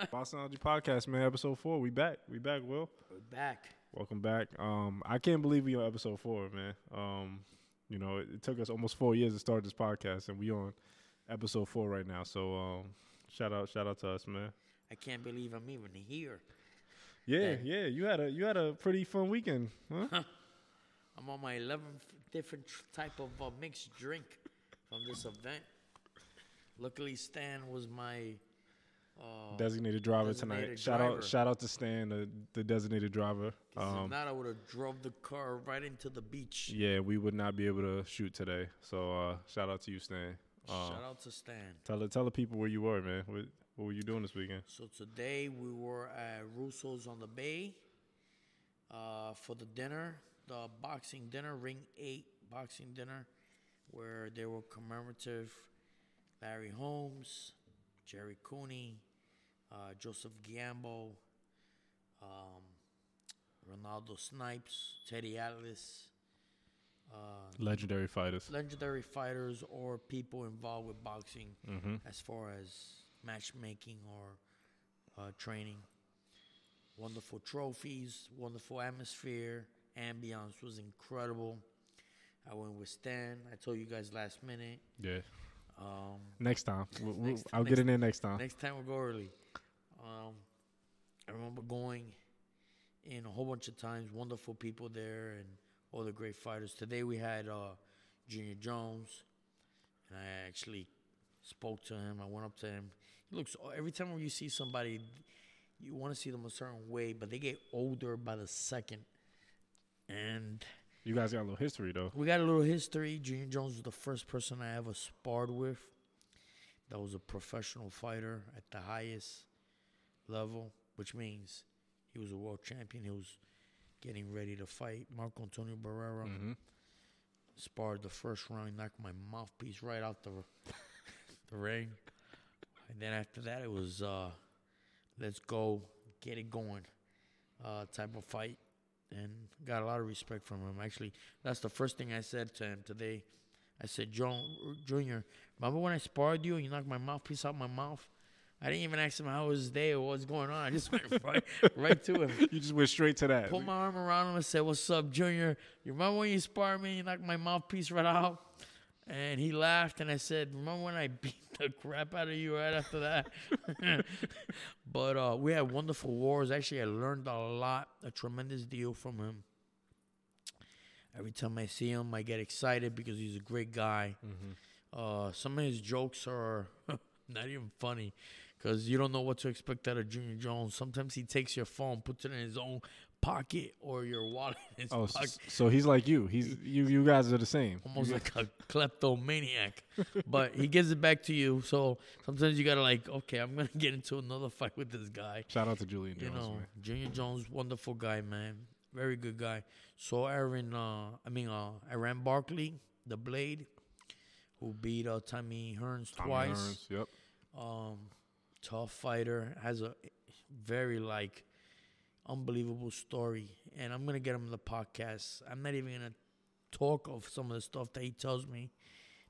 Boxology Podcast, man, episode four. We back. We back, Will. We're back. Welcome back. Um, I can't believe we on episode four, man. Um, you know, it, it took us almost four years to start this podcast, and we on episode four right now. So, um, shout out, shout out to us, man. I can't believe I'm even here. Yeah, Yeah. yeah. You had a you had a pretty fun weekend, huh? I'm on my 11th different tr- type of uh, mixed drink from this event. Luckily, Stan was my. Uh, designated driver tonight. Designated Shout driver. out, shout out to Stan, the, the designated driver. Um, if not, I would have drove the car right into the beach. yeah, we would not be able to shoot today. So, uh, shout out to you, Stan. Uh, Shout out to Stan. Tell the tell the people where you were, man. What, what were you doing this weekend? So today we were at Russo's on the Bay uh, for the dinner, the boxing dinner, Ring Eight boxing dinner, where there were commemorative Larry Holmes, Jerry Cooney, uh, Joseph Gambo, um, Renaldo Snipes, Teddy Atlas. Uh, Legendary fighters. legendary fighters or people involved with boxing Mm-hmm. as far as matchmaking or uh, training. Wonderful trophies, wonderful atmosphere, ambiance was incredible. I went with Stan. I told you guys last minute. Yeah. Um, Next time, we'll, we'll- I'll next- get in there next time. next time we'll go early. Um, I remember going in a whole bunch of times. Wonderful people there and all the great fighters. Today we had uh, Junior Jones, and I actually spoke to him. I went up to him. He looks every time when you see somebody, you want to see them a certain way, but they get older by the second. And You guys got a little history though. we got a little history. Junior Jones was the first person I ever sparred with. That was a professional fighter at the highest level, which means he was a world champion. He was getting ready to fight Marco Antonio Barrera. Mm-hmm. Sparred the first round, knocked my mouthpiece right out the the ring. And then after that, it was uh, let's go, get it going, uh, type of fight, and got a lot of respect from him. Actually, that's the first thing I said to him today. I said, John Junior, remember when I sparred you and you knocked my mouthpiece out my mouth? I didn't even ask him how was his day or what's going on. I just went right, right to him. You just went straight to that. Put my arm around him and said, "What's up, Junior? You remember when you sparred me? You knocked my mouthpiece right out." And he laughed, and I said, "Remember when I beat the crap out of you right after that?" but uh, we had wonderful wars. Actually, I learned a lot, a tremendous deal from him. Every time I see him, I get excited because he's a great guy. Uh, some of his jokes are not even funny because you don't know what to expect out of Junior Jones. Sometimes he takes your phone, puts it in his own pocket or your wallet in his oh, pocket, so he's like you. He's you. You guys are the same. almost like a kleptomaniac. but he gives it back to you. So sometimes you gotta like, okay, I'm gonna get into another fight with this guy. Shout out to Julian You Jones, know, man. Junior Jones, wonderful guy, man. Very good guy. So Aaron, uh, I mean, uh, Aaron Barkley, the Blade, who beat uh, Tommy Hearns Tommy twice. Hearns, Yep. Um, tough fighter, has a very like unbelievable story, and I'm gonna get him on the podcast. I'm not even gonna talk of some of the stuff that he tells me.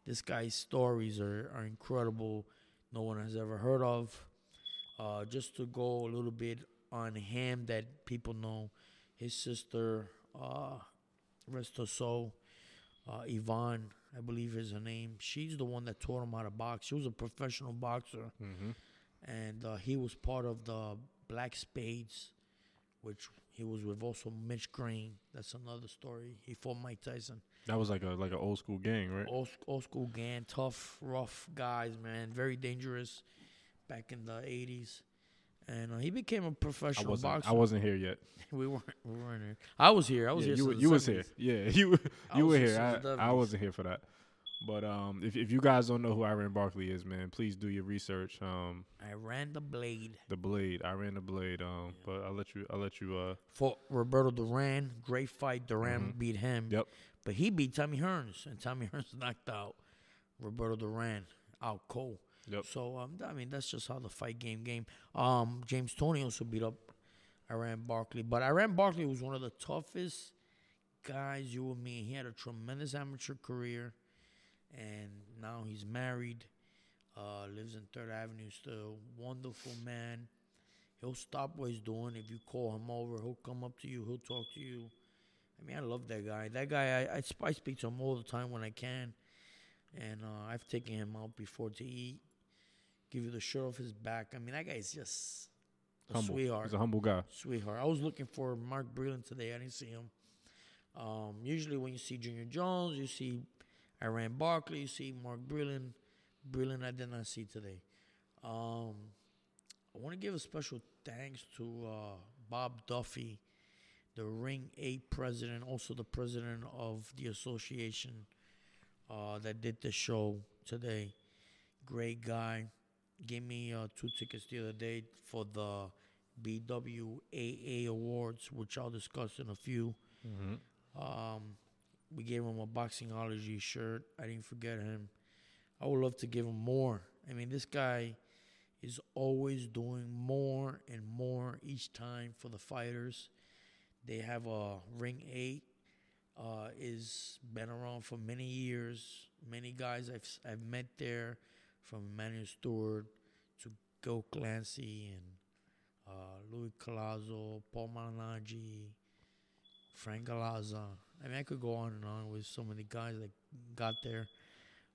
This guy's stories are, are incredible. No one has ever heard of. Uh, just to go a little bit on him that people know, his sister, uh, rest her soul, uh, Yvonne, I believe is her name. She's the one that taught him how to box. She was a professional boxer, Mm-hmm. And uh, he was part of the Black Spades, which he was with also Mitch Green. That's another story. He fought Mike Tyson. That was like a like an old school gang, right? Old, old school gang, tough, rough guys, man. Very dangerous back in the 80s. And uh, he became a professional wasn't. boxer. I wasn't here yet. we weren't. We weren't here. I was here. I was Yeah, here. you you was here. Yeah, you you were here here. since the I, I wasn't here for that. But um, if if you guys don't know who Iran Barkley is, man, please do your research. Um, I ran the blade the Blade. I ran the Blade. Um, but I'll let you. I'll let you. Uh, fought Roberto Duran. Great fight. Duran Mhm. beat him. Yep. But he beat Tommy Hearns, and Tommy Hearns knocked out Roberto Duran out cold. Yep. So um, I mean that's just how the fight game game. Um, James Toney also beat up Iran Barkley, but Iran Barkley was one of the toughest guys you will meet. He had a tremendous amateur career, and now he's married. Uh, lives in Third Avenue still. Wonderful man. He'll stop what he's doing. If you call him over, he'll come up to you. He'll talk to you. I mean, I love that guy. That guy, I, I, I speak to him all the time when I can. And uh, I've taken him out before to eat, give you the shirt off his back. I mean, that guy's just a Humble. sweetheart. He's a humble guy. Sweetheart. I was looking for Mark Breland today. I didn't see him. Um, usually, when you see Junior Jones, you see Iran Barkley, you see Mark Breland. Breland, I did not see today. Um, I want to give a special thanks to uh, Bob Duffy, the Ring 8 president, also the president of the association uh, that did the show today. Great guy. Gave me uh, two tickets the other day for the BWAA Awards, which I'll discuss in a few. Mm-hmm. Um, we gave him a boxingology shirt. I didn't forget him. I would love to give him more. I mean, this guy is always doing more and more each time for the fighters. They have a ring eight. Uh, is been around for many years. Many guys I've I've met there, from Emanuel Steward to Gil Clancy and uh, Luis Collazo, Paul Malignaggi, Frank Galarza. I mean, I could go on and on with so many guys that got there.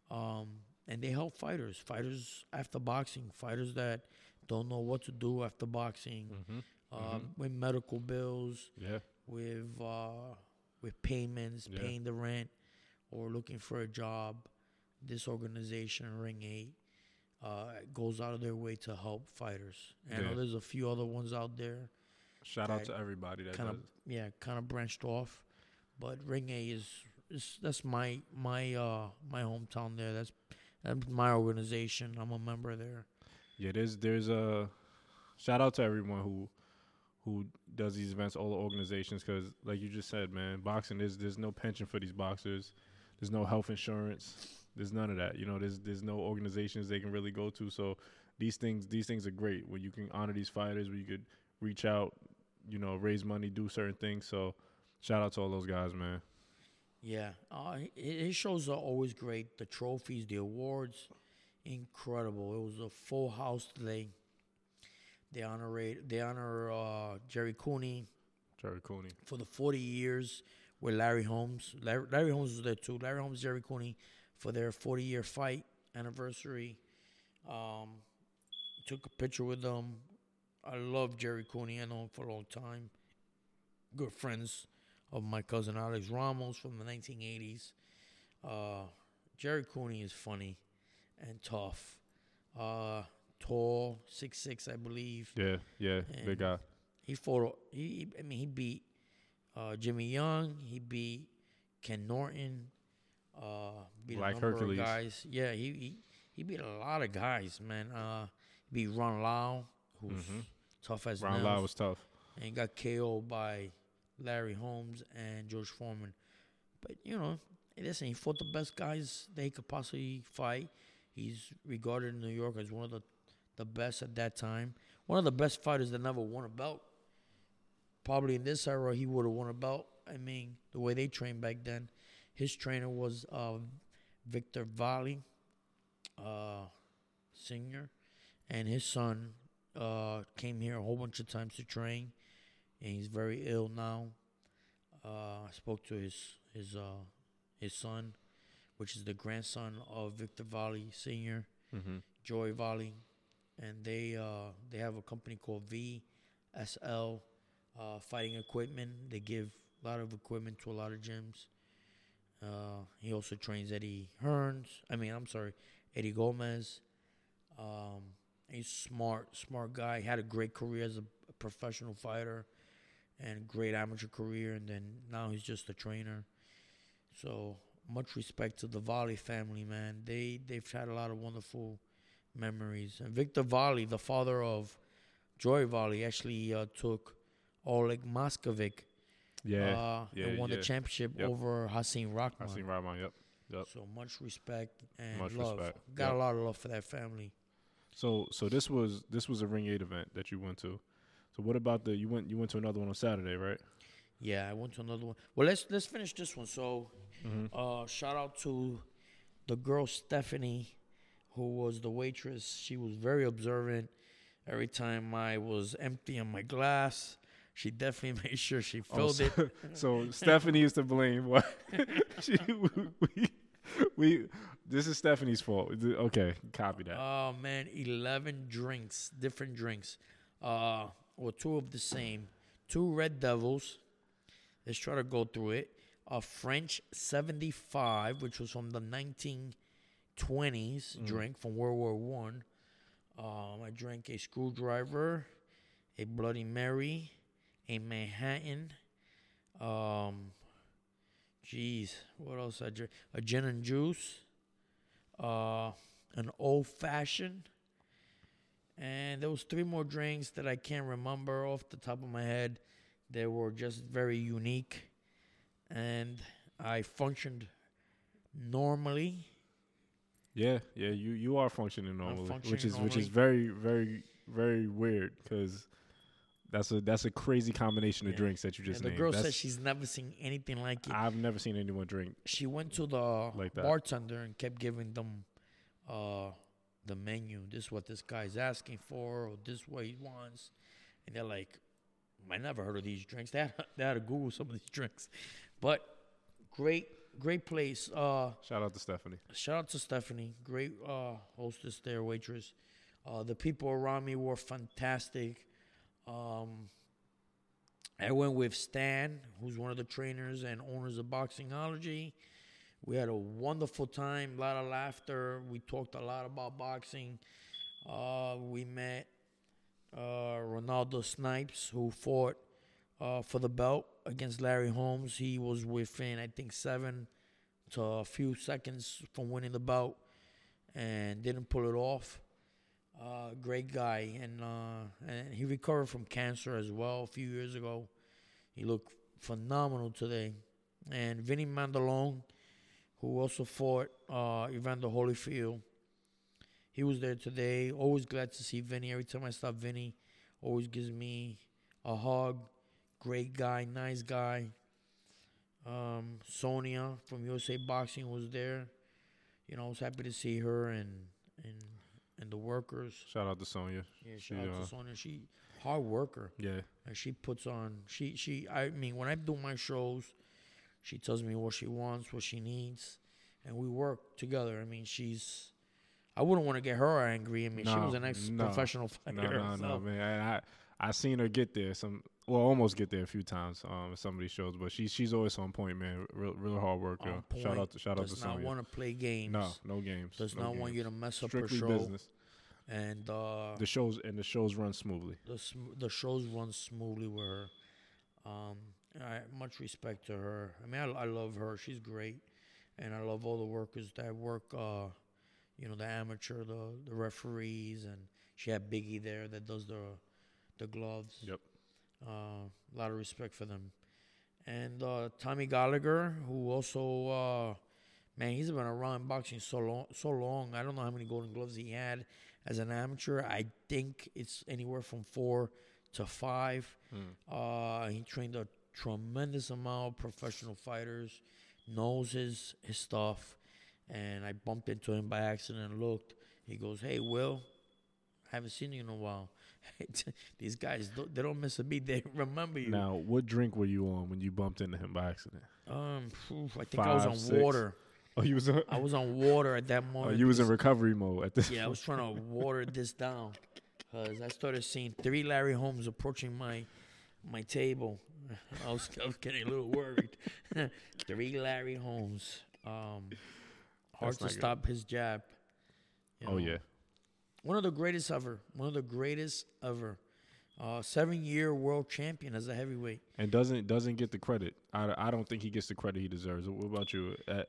Um, and they help fighters, fighters after boxing, fighters that don't know what to do after boxing, Mm-hmm. uh, Mhm. with medical bills, Yeah. with uh, with payments, Yeah. paying the rent, or looking for a job. This organization, Ring Eight, uh, goes out of their way to help fighters. And I know there's a few other ones out there Shout out to everybody that kind of yeah, kind of branched off. But Ring Eight is, is that's my my uh my hometown there. That's that's my organization. I'm a member there. Yeah, there's there's a shout out to everyone who who does these events, all the organizations, because like you just said, man, boxing there's there's no pension for these boxers, there's no health insurance, there's none of that. You know, there's there's no organizations they can really go to. So these things these things are great where you can honor these fighters, where you could reach out, you know, raise money, do certain things. So shout out to all those guys, man. Yeah, uh, his shows are always great. The trophies, the awards, incredible. It was a full house today. They honor they honor uh, Jerry Cooney Jerry Cooney. for the 40 years with Larry Holmes. Larry, Larry Holmes was there too. Larry Holmes, Jerry Cooney for their 40 year fight anniversary. Um, took a picture with them. I love Jerry Cooney. I know him for a long time. Good friends of my cousin Alex Ramos from the 1980s. Uh, Jerry Cooney is funny and tough. Uh, tall, six six, I believe. Yeah, yeah, And- big guy. He fought. He, I mean, he beat uh, Jimmy Young. He beat Ken Norton. Uh, beat Like a number Hercules. of guys. Yeah, he, he he beat a lot of guys, man. Uh, he beat Ron Lyle, who's Mhm. tough as Ron nails, Lyle was tough. and he got KO'd by Larry Holmes and George Foreman. But you know, listen, he fought the best guys they could possibly fight. He's regarded in New York as one of the the best at that time. One of the best fighters that never won a belt. Probably in this era, he would have won a belt. I mean, the way they trained back then. His trainer was uh, Victor Valle, uh, senior, and his son uh, came here a whole bunch of times to train, and he's very ill now. Uh, I spoke to his his uh, his son, which is the grandson of Victor Valle Senior, Mm-hmm. Joy Valle, and they uh, they have a company called VSL uh, Fighting Equipment. They give a lot of equipment to a lot of gyms. Uh, he also trains Eddie Hearns. I mean, I'm sorry, Eddie Gomez. Um, he's smart, smart guy. He Had a great career as a, a professional fighter, and great amateur career. And then now he's just a trainer. So much respect to the Valle family, man. They they've had a lot of wonderful memories. And Victor Valle, the father of Joy Valle, actually uh, took Oleg Maskaev Yeah, uh, yeah, and won yeah. the championship Yep. over Hasim Rahman. seen Rahman. Yep. Yep. So much respect and Much love. respect. Got Yep. a lot of love for that family. So so this was this was a Ring Eight event that you went to. So what about the you went you went to another one on Saturday, right? Yeah, I went to another one. Well, let's let's finish this one. So, Mm-hmm. uh, shout out to the girl Stephanie, who was the waitress. She was very observant, Every time I was emptying my glass, she definitely made sure she Oh, filled so, it. so Stephanie is to blame. What? she, we, we, this is Stephanie's fault. Okay, copy that. Oh man, eleven drinks, different drinks, uh, or two of the same. Two Red Devils. Let's try to go through it. A French '75, which was from the 1920s drink from World War One. Um, I drank a screwdriver, a Bloody Mary, a Manhattan. Um, jeez, what else I drank? A gin and juice uh, an old fashioned, and there was three more drinks that I can't remember off the top of my head. They were just very unique, and I functioned normally. Yeah, yeah, you you are functioning normally, which functioning is which is very very very weird because that's a that's a crazy combination of Yeah. drinks that you And just the named. girl That's- said she's never seen anything like it. I've never seen anyone drink. she went to the Like bartender and kept giving them uh, the menu. This is what this guy's asking for, or this is what he wants. And they're like, I never heard of these drinks. They had, they had to Google some of these drinks. But great, great place. Uh, Shout out to Stephanie. shout out to Stephanie, great uh, hostess there, waitress. Uh, the people around me were fantastic. Um, I went with Stan, who's one of the trainers and owners of Boxingology. We had a wonderful time, a lot of laughter. We talked a lot about boxing. Uh, we met uh, Renaldo Snipes, who fought uh, for the belt against Larry Holmes. He was within, I think, seven to a few seconds from winning the bout and didn't pull it off. Uh, great guy, and uh, and he recovered from cancer as well a few years ago. He looked phenomenal today. And Vinny Mandalone, who also fought uh, Evander Holyfield, he was there today. Always glad to see Vinny. Every time I stop Vinny, always gives me a hug. Great guy, nice guy. Um, Sonia from USA Boxing was there. You know, I was happy to see her and and and the workers. Shout out to Sonia. Yeah, She, shout out uh, to Sonia. She hard worker. Yeah, And she puts on she she I mean when I do my shows, she tells me what she wants, what she needs, and we work together. I mean she's I wouldn't want to get her angry. I mean she was an ex no, professional fighter. no, no, no, man. I I seen her get there some, well, almost get there a few times um in some of these shows, but she's she's always on point, man. Real real hard worker. Shout out to shout out to Does not want to play games. No, no games. Does no not want you to mess up Strictly her show. business. And uh, The shows and the shows run smoothly. the sm- the shows run smoothly with her. Um, I much respect to her. I mean, I, I love her. She's great, and I love all the workers that work. Uh, you know, the amateur, the the referees, and she had Biggie there that does the the gloves. Yep. Uh, a lot of respect for them, and uh, Tommy Gallagher, who also. Uh, Man, he's been around boxing so long. So long. I don't know how many Golden Gloves he had as an amateur. I think it's anywhere from four to five. Uh, he trained a tremendous amount of professional fighters. Knows his his stuff. And I bumped into him by accident and looked. He goes, "Hey, Will, I haven't seen you in a while." These guys, don't, they don't miss a beat. They remember you. Now, what drink were you on when you bumped into him by accident? Um, I think I was on six. water. Oh, you was on, I was on water at that moment. oh, moment. you was in recovery mode at this. Yeah, I was trying to water this down because I started seeing three Larry Holmes approaching my my table. I was, I was getting a little worried. three Larry Holmes. Um, hard to good. stop his jab. you Oh yeah. one of the greatest ever. One of the greatest ever. Uh, seven year world champion as a heavyweight. and doesn't doesn't get the credit. I, I don't think he gets the credit he deserves. What about you? Uh,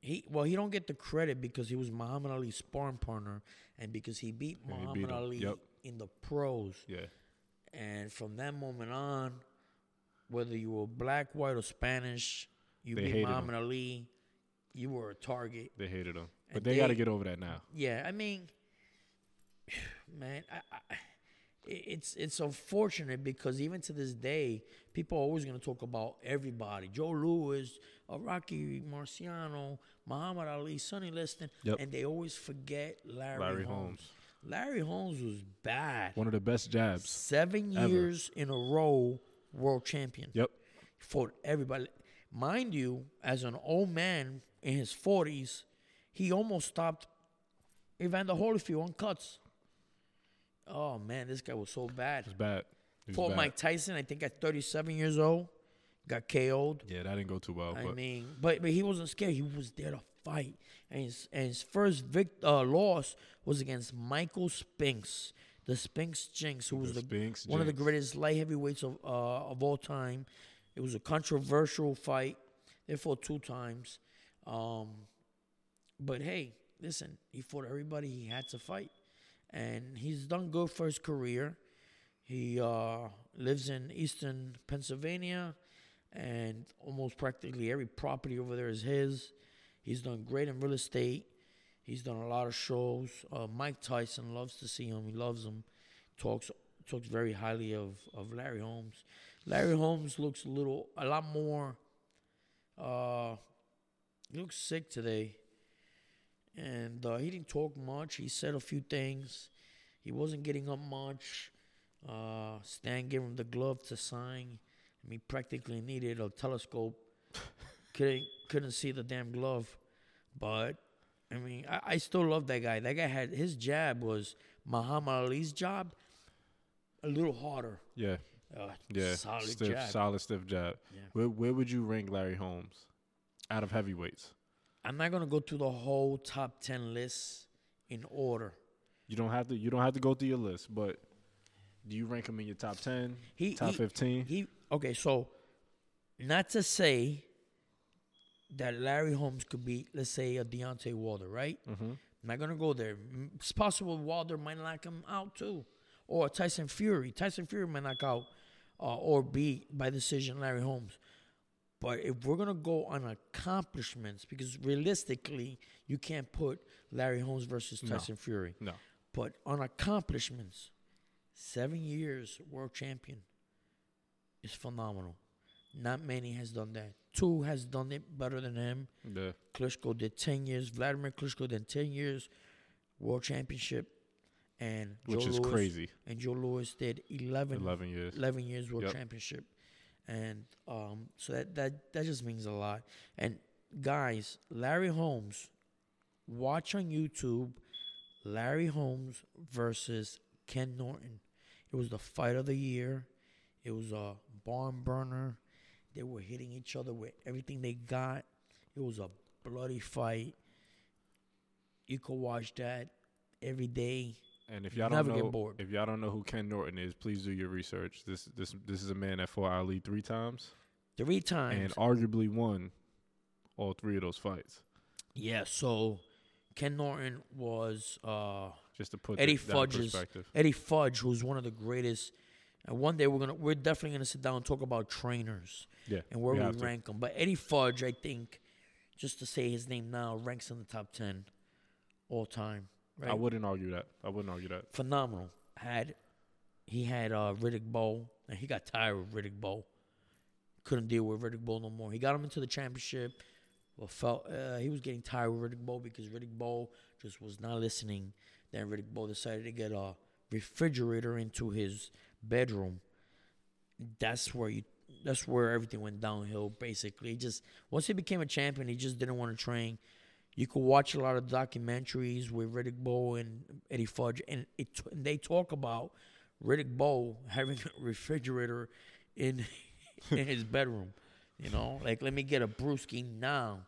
He well, he don't get the credit because he was Muhammad Ali's sparring partner, and because he beat And he Muhammad beat. Ali Yep. in the pros. yeah, And from that moment on, whether you were black, white, or Spanish, you They beat hated him. Muhammad Ali, you were a target. they hated him, but And they, got to get over that now. Yeah, I mean, man, I, I, i- it's it's unfortunate because even to this day, people are always going to talk about everybody: Joe Louis, uh, Rocky Marciano, Muhammad Ali, Sonny Liston, Yep. and they always forget Larry, Larry Holmes. Holmes. Larry Holmes was bad. One of the best jabs. Seven ever. years in a row, world champion. Yep. fought everybody. Mind you, as an old man in his forties, he almost stopped Evander Holyfield on cuts. Oh man, this guy was so bad. It's bad. Fought bad. Mike Tyson, I think at 37 years old, got KO'd. Yeah, that didn't go too well. I but mean, but but he wasn't scared. He was there to fight. And his and his first vict, uh, loss was against Michael Spinks, the Spinks Jinx, who was The the, Spinks one of the greatest light heavyweights of uh, of all time. It was a controversial fight. They fought two times, um, but hey, listen, he fought everybody he had to fight, and he's done good for his career. He uh, lives in eastern Pennsylvania, and almost practically every property over there is his. He's done great in real estate. He's done a lot of shows. Uh, Mike Tyson loves to see him. He loves him. Talks talks very highly of, of Larry Holmes. Larry Holmes looks a little, a lot more. Uh, he looks sick today, and uh, he didn't talk much. He said a few things. He wasn't getting up much. Uh, Stan gave him the glove to sign. I mean, practically needed a telescope. couldn't couldn't see the damn glove, but I mean, I, I still love that guy. That guy had his jab was Muhammad Ali's job, a little harder. yeah, Uh, yeah, solid stiff, jab. solid, stiff jab. Yeah. Where where would you rank Larry Holmes out of heavyweights? I'm not gonna go through the whole top ten list in order. You don't have to. You don't have to go through your list, but do you rank him in your top ten, He top he, fifteen? He okay, so not to say that Larry Holmes could be, let's say, a Deontay Wilder, right? mm-hmm. I'm not gonna go there. It's possible Wilder might knock him out too, or Tyson Fury. Tyson Fury might knock out uh, or beat by decision Larry Holmes. But if we're gonna go on accomplishments, because realistically, you can't put Larry Holmes versus No. Tyson Fury. No, But on accomplishments, seven years world champion is phenomenal. Not many has done that. Two has done it better than him. yeah, Klitschko did ten years. Vladimir Klitschko did ten years world championship, and which is Louis, crazy. And Joe Louis did 11, Eleven years. 11 years world Yep. championship, and um, so that that that just means a lot. And guys, Larry Holmes, watch on YouTube, Larry Holmes versus Ken Norton. It was the fight of the year. It was a barn burner. They were hitting each other with everything they got. It was a bloody fight. You could watch that every day. And if y'all Never don't know, bored. if y'all don't know who Ken Norton is, please do your research. This this this is a man that fought Ali three times Three times. and arguably won all three of those fights. Yeah, so Ken Norton was uh, Just to put Eddie Futch's perspective. Eddie Futch, who's one of the greatest. And one day we're gonna we're definitely gonna sit down and talk about trainers Yeah, and where we, to. rank them. But Eddie Futch, I think, just to say his name now, ranks in the top ten all time. Right? I wouldn't argue that. I wouldn't argue that. Phenomenal. Had he had uh, Riddick Bowe, and he got tired of Riddick Bowe. Couldn't deal with Riddick Bowe no more. He got him into the championship. Well, felt uh, he was getting tired with Riddick Bowe because Riddick Bowe just was not listening. Then Riddick Bowe decided to get a refrigerator into his bedroom. That's where you. That's where everything went downhill. Basically, He just once he became a champion, he just didn't want to train. You could watch a lot of documentaries with Riddick Bowe and Eddie Futch, and it and they talk about Riddick Bowe having a refrigerator in in his bedroom. You know, like let me get a brewski now,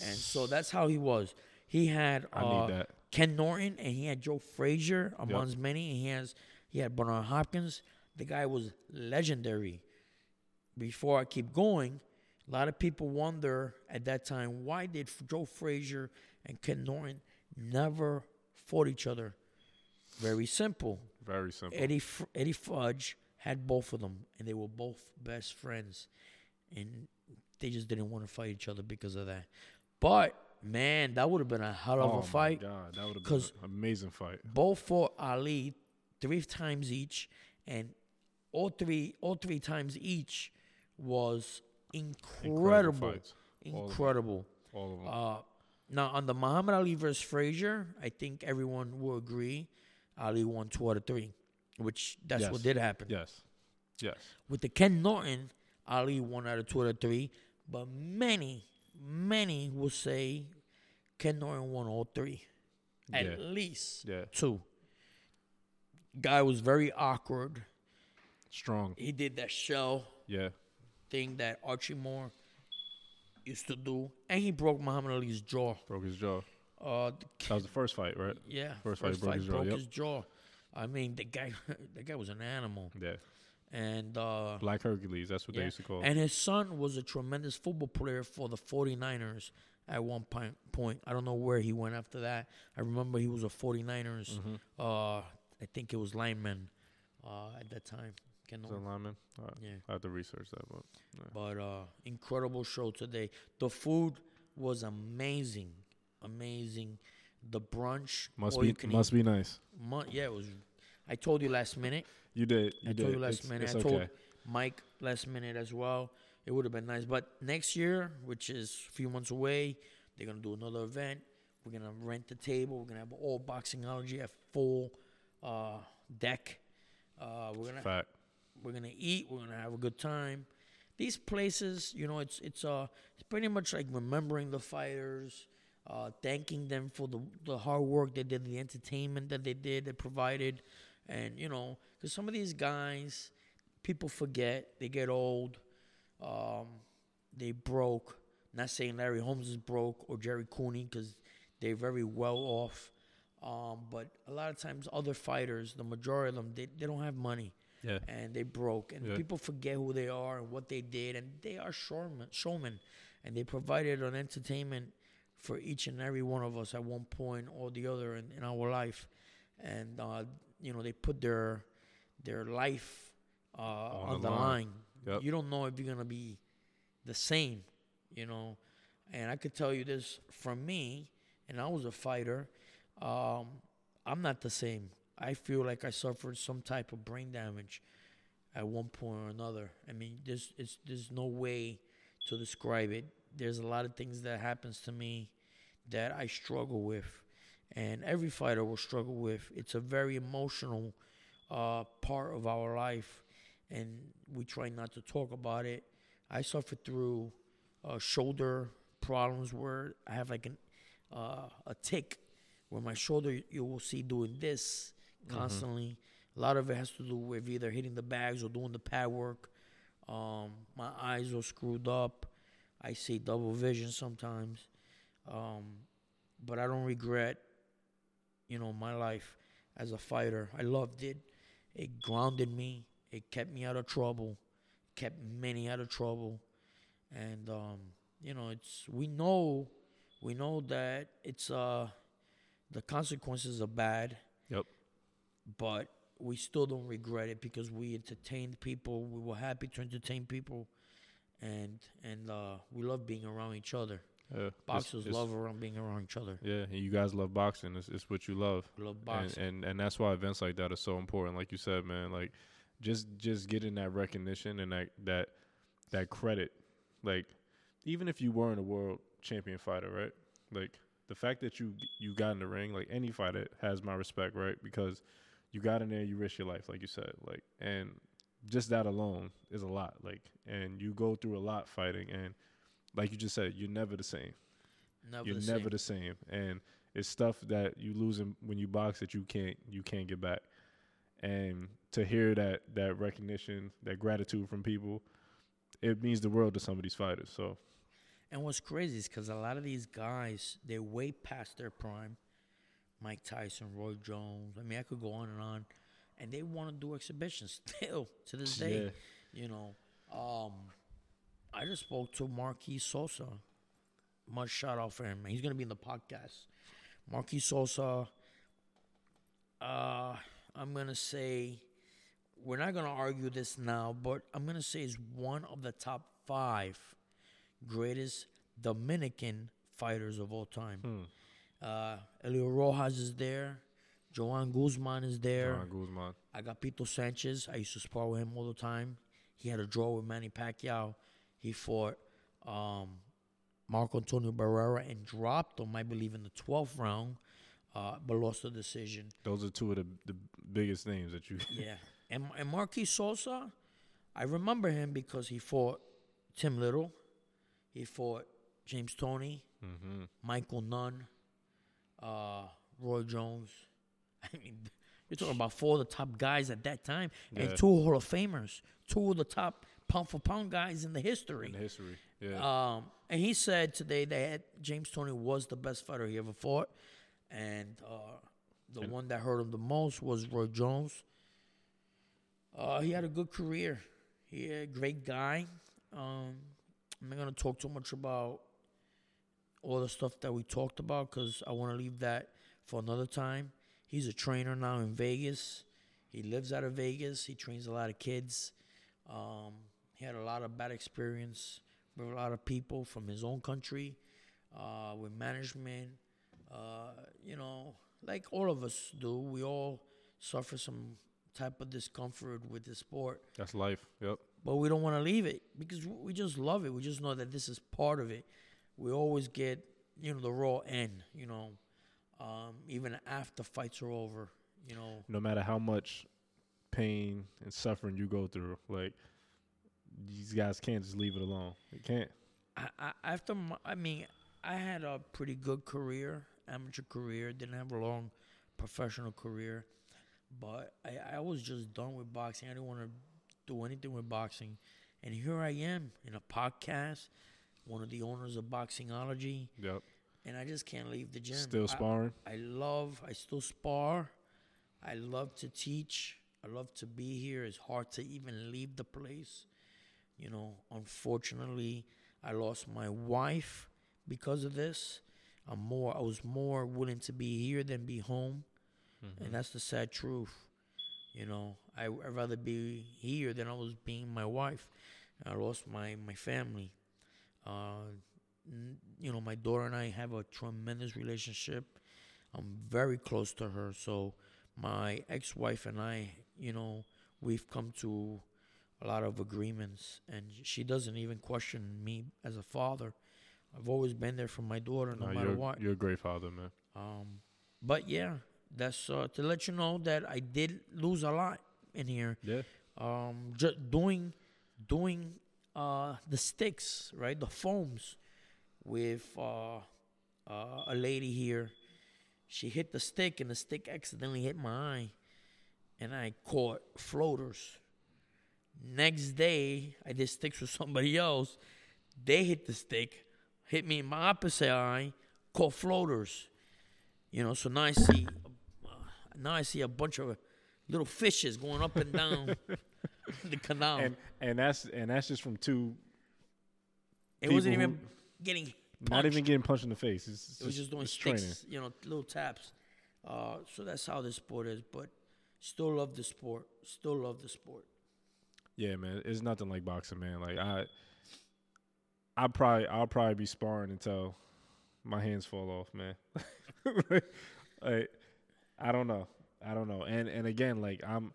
and so that's how he was. He had uh. Ken Norton and he had Joe Frazier amongst many, and he has he had Bernard Hopkins. The guy was legendary. Before I keep going, a lot of people wonder at that time why did Joe Frazier and Ken Norton never fought each other? Very simple. Very simple. Eddie Eddie Futch had both of them, and they were both best friends, and they just didn't want to fight each other because of that. But man, that would have been a hell of oh a fight. My God, that would have been an amazing fight. Both fought Ali three times each, and all three all three times each was incredible, fights. All of them. incredible. All of them. Uh, now on the Muhammad Ali versus Frazier, I think everyone will agree. Ali won two out of three, which that's Yes. what did happen. Yes. Yes. With the Ken Norton, Ali won out of two out of three, but many, many will say Ken Norton won all three, at Yeah. least Yeah. two. Guy was very awkward. Strong. He did that shell Yeah. thing that Archie Moore used to do, and he broke Muhammad Ali's jaw. Broke his jaw. Uh, the That was the first fight, right? Yeah, First fight broke his jaw, broke yep. his jaw. I mean, the guy, the guy was an animal, Yeah. and uh, Black Hercules. That's what yeah. they used to call. and his son was a tremendous football player for the 49ers at one point. Point. I don't know where he went after that. I remember he was a 49ers. Mhm. Uh, I think it was lineman uh, at that time. Can Is that lineman? All right. yeah, I have to research that, but but uh, incredible show today. The food was amazing, amazing. The brunch must be must be nice. Mu- yeah, it was. I told you last minute. You did. You I did. told you last it's, minute. It's I okay. told Mike last minute as well. It would have been nice. But next year, which is a few months away, they're gonna do another event. We're gonna rent the table. We're gonna have all boxingology at full uh, deck. Uh, we're gonna Fact. we're gonna eat. We're gonna have a good time. These places, you know, it's it's uh it's pretty much like remembering the fighters, uh, thanking them for the the hard work they did, the entertainment that they did, they provided, and you know, because some of these guys, people forget, they get old, um, they broke. Not saying Larry Holmes is broke or Jerry Cooney because they're very well off. Um, but a lot of times, other fighters, the majority of them, they, they don't have money. Yeah. and they broke. And Yeah. people forget who they are and what they did. And they are showmen showmen. And they provided an entertainment for each and every one of us at one point or the other in, in our life. And uh, you know they put their their life uh, on, the, line, Yep. you don't know if you're gonna be the same you know? And i could tell you this from me and i was a fighter um, i'm not the same I feel like I suffered some type of brain damage at one point or another. I mean, there's there's no way to describe it. There's a lot of things that happens to me that I struggle with, and every fighter will struggle with. It's a very emotional uh, part of our life, and we try not to talk about it. I suffered through uh, shoulder problems where I have like an uh, a tick where my shoulder you will see doing this constantly. A lot of it has to do with either hitting the bags or doing the pad work. Um, my eyes are screwed up. I see double vision sometimes. Um, but I don't regret, you know, my life as a fighter. I loved it. It grounded me. It kept me out of trouble. Kept many out of trouble. And um, you know, it's we know we know that it's uh the consequences are bad Yep. but we still don't regret it because we entertained people. We were happy to entertain people, and and uh, we love being around each other. Yeah. It's- Boxers it's- love around being around each other. Yeah, and you guys love boxing. It's, it's what you love. We love and, boxing. and and that's why events like that are so important. Like you said, man, like just just getting that recognition and that that that credit. Like even if you weren't a world champion fighter, right? Like the fact that you you got in the ring, like any fighter has my respect, right? Because you got in there, you risked your life, like you said, like and just that alone is a lot. Like and you go through a lot fighting, and like you just said, you're never the same never you're the never same. the same and it's stuff that you lose in, when you box that you can't you can't get back and to hear that that recognition that gratitude from people it means the world to some of these fighters so And what's crazy is because a lot of these guys, they're way past their prime. Mike Tyson, Roy Jones. I mean, I could go on and on. And they want to do exhibitions still to this day. yeah You know, um, I just spoke to Merqui Sosa. Much shout out for him. He's going to be in the podcast. Merqui Sosa, uh, I'm going to say, we're not going to argue this now, but I'm going to say is one of the top five greatest Dominican fighters of all time. hmm. Uh, Elio Rojas is there. Joan Guzman is there. John Guzman Agapito Sanchez, I used to spar with him all the time. He had a draw with Manny Pacquiao. He fought um, Marco Antonio Barrera and dropped him, I believe, in the 12th round. uh, but lost the decision. Those are two of the the biggest names that you. Yeah, and and Merqui Sosa, I remember him because he fought Tim Little, he fought James Toney, hmm Michael Nunn, uh, Roy Jones. I mean, you're talking about four of the top guys at that time, Yeah. and two Hall of Famers, two of the top pound for pound guys in the history. In history, yeah. Um, and he said today that James Toney was the best fighter he ever fought, and uh, the And- one that hurt him the most was Roy Jones. Uh, he had a good career. He a great guy. Um, I'm not gonna talk too much about all the stuff that we talked about because I want to leave that for another time. He's a trainer now in Vegas. He lives out of Vegas. He trains a lot of kids. Um, he had a lot of bad experience with a lot of people from his own country, uh, with management. Uh, you know, like all of us do, we all suffer some type of discomfort with the sport, That's life. Yep. But we don't want to leave it because we just love it. We just know that this is part of it. We always get, you know, the raw end. You know, um, even after fights are over. You know, No matter how much pain and suffering you go through, like these guys can't just leave it alone. They can't. I, I after my, I mean, I had a pretty good career, amateur career. Didn't have a long professional career, but I, I was just done with boxing. I didn't want to do anything with boxing, and here I am in a podcast, one of the owners of Boxingology, Yep. and I just can't leave the gym. Still I- sparring. I love, I still spar. I love to teach. I love to be here. It's hard to even leave the place. You know, unfortunately, I lost my wife because of this. I'm more, I was more willing to be here than be home. Mm-hmm. And that's the sad truth. You know, I, I'd rather be here than I was being my wife. I lost my, my family. Uh, n- you know, my daughter and I have a tremendous relationship. I'm very close to her. So my ex-wife and I, you know, we've come to a lot of agreements, and she doesn't even question me as a father. I've always been there for my daughter, no Nah, matter you're, what. You're a great father, man. Um, but yeah, that's uh, to let you know that I did lose a lot in here. Yeah. Um, just doing, doing uh the sticks, right, the foams, with uh, uh a lady here. She hit the stick, and the stick accidentally hit my eye, and I caught floaters. Next day, I did sticks with somebody else. They hit the stick, hit me in my opposite eye, caught floaters. You know, so now I see, now I see a bunch of little fishes going up and down the canal. And and that's and that's just from two. it wasn't people even getting Not even getting punched in the face. It's, it's It was just doing it's sticks, training. you know, little taps. Uh, so that's how this sport is. But still love the sport. Still love the sport. Yeah, man. It's nothing like boxing, man. Like I, I probably I'll probably be sparring until my hands fall off, man. like, I don't know. I don't know. And and again, like I'm,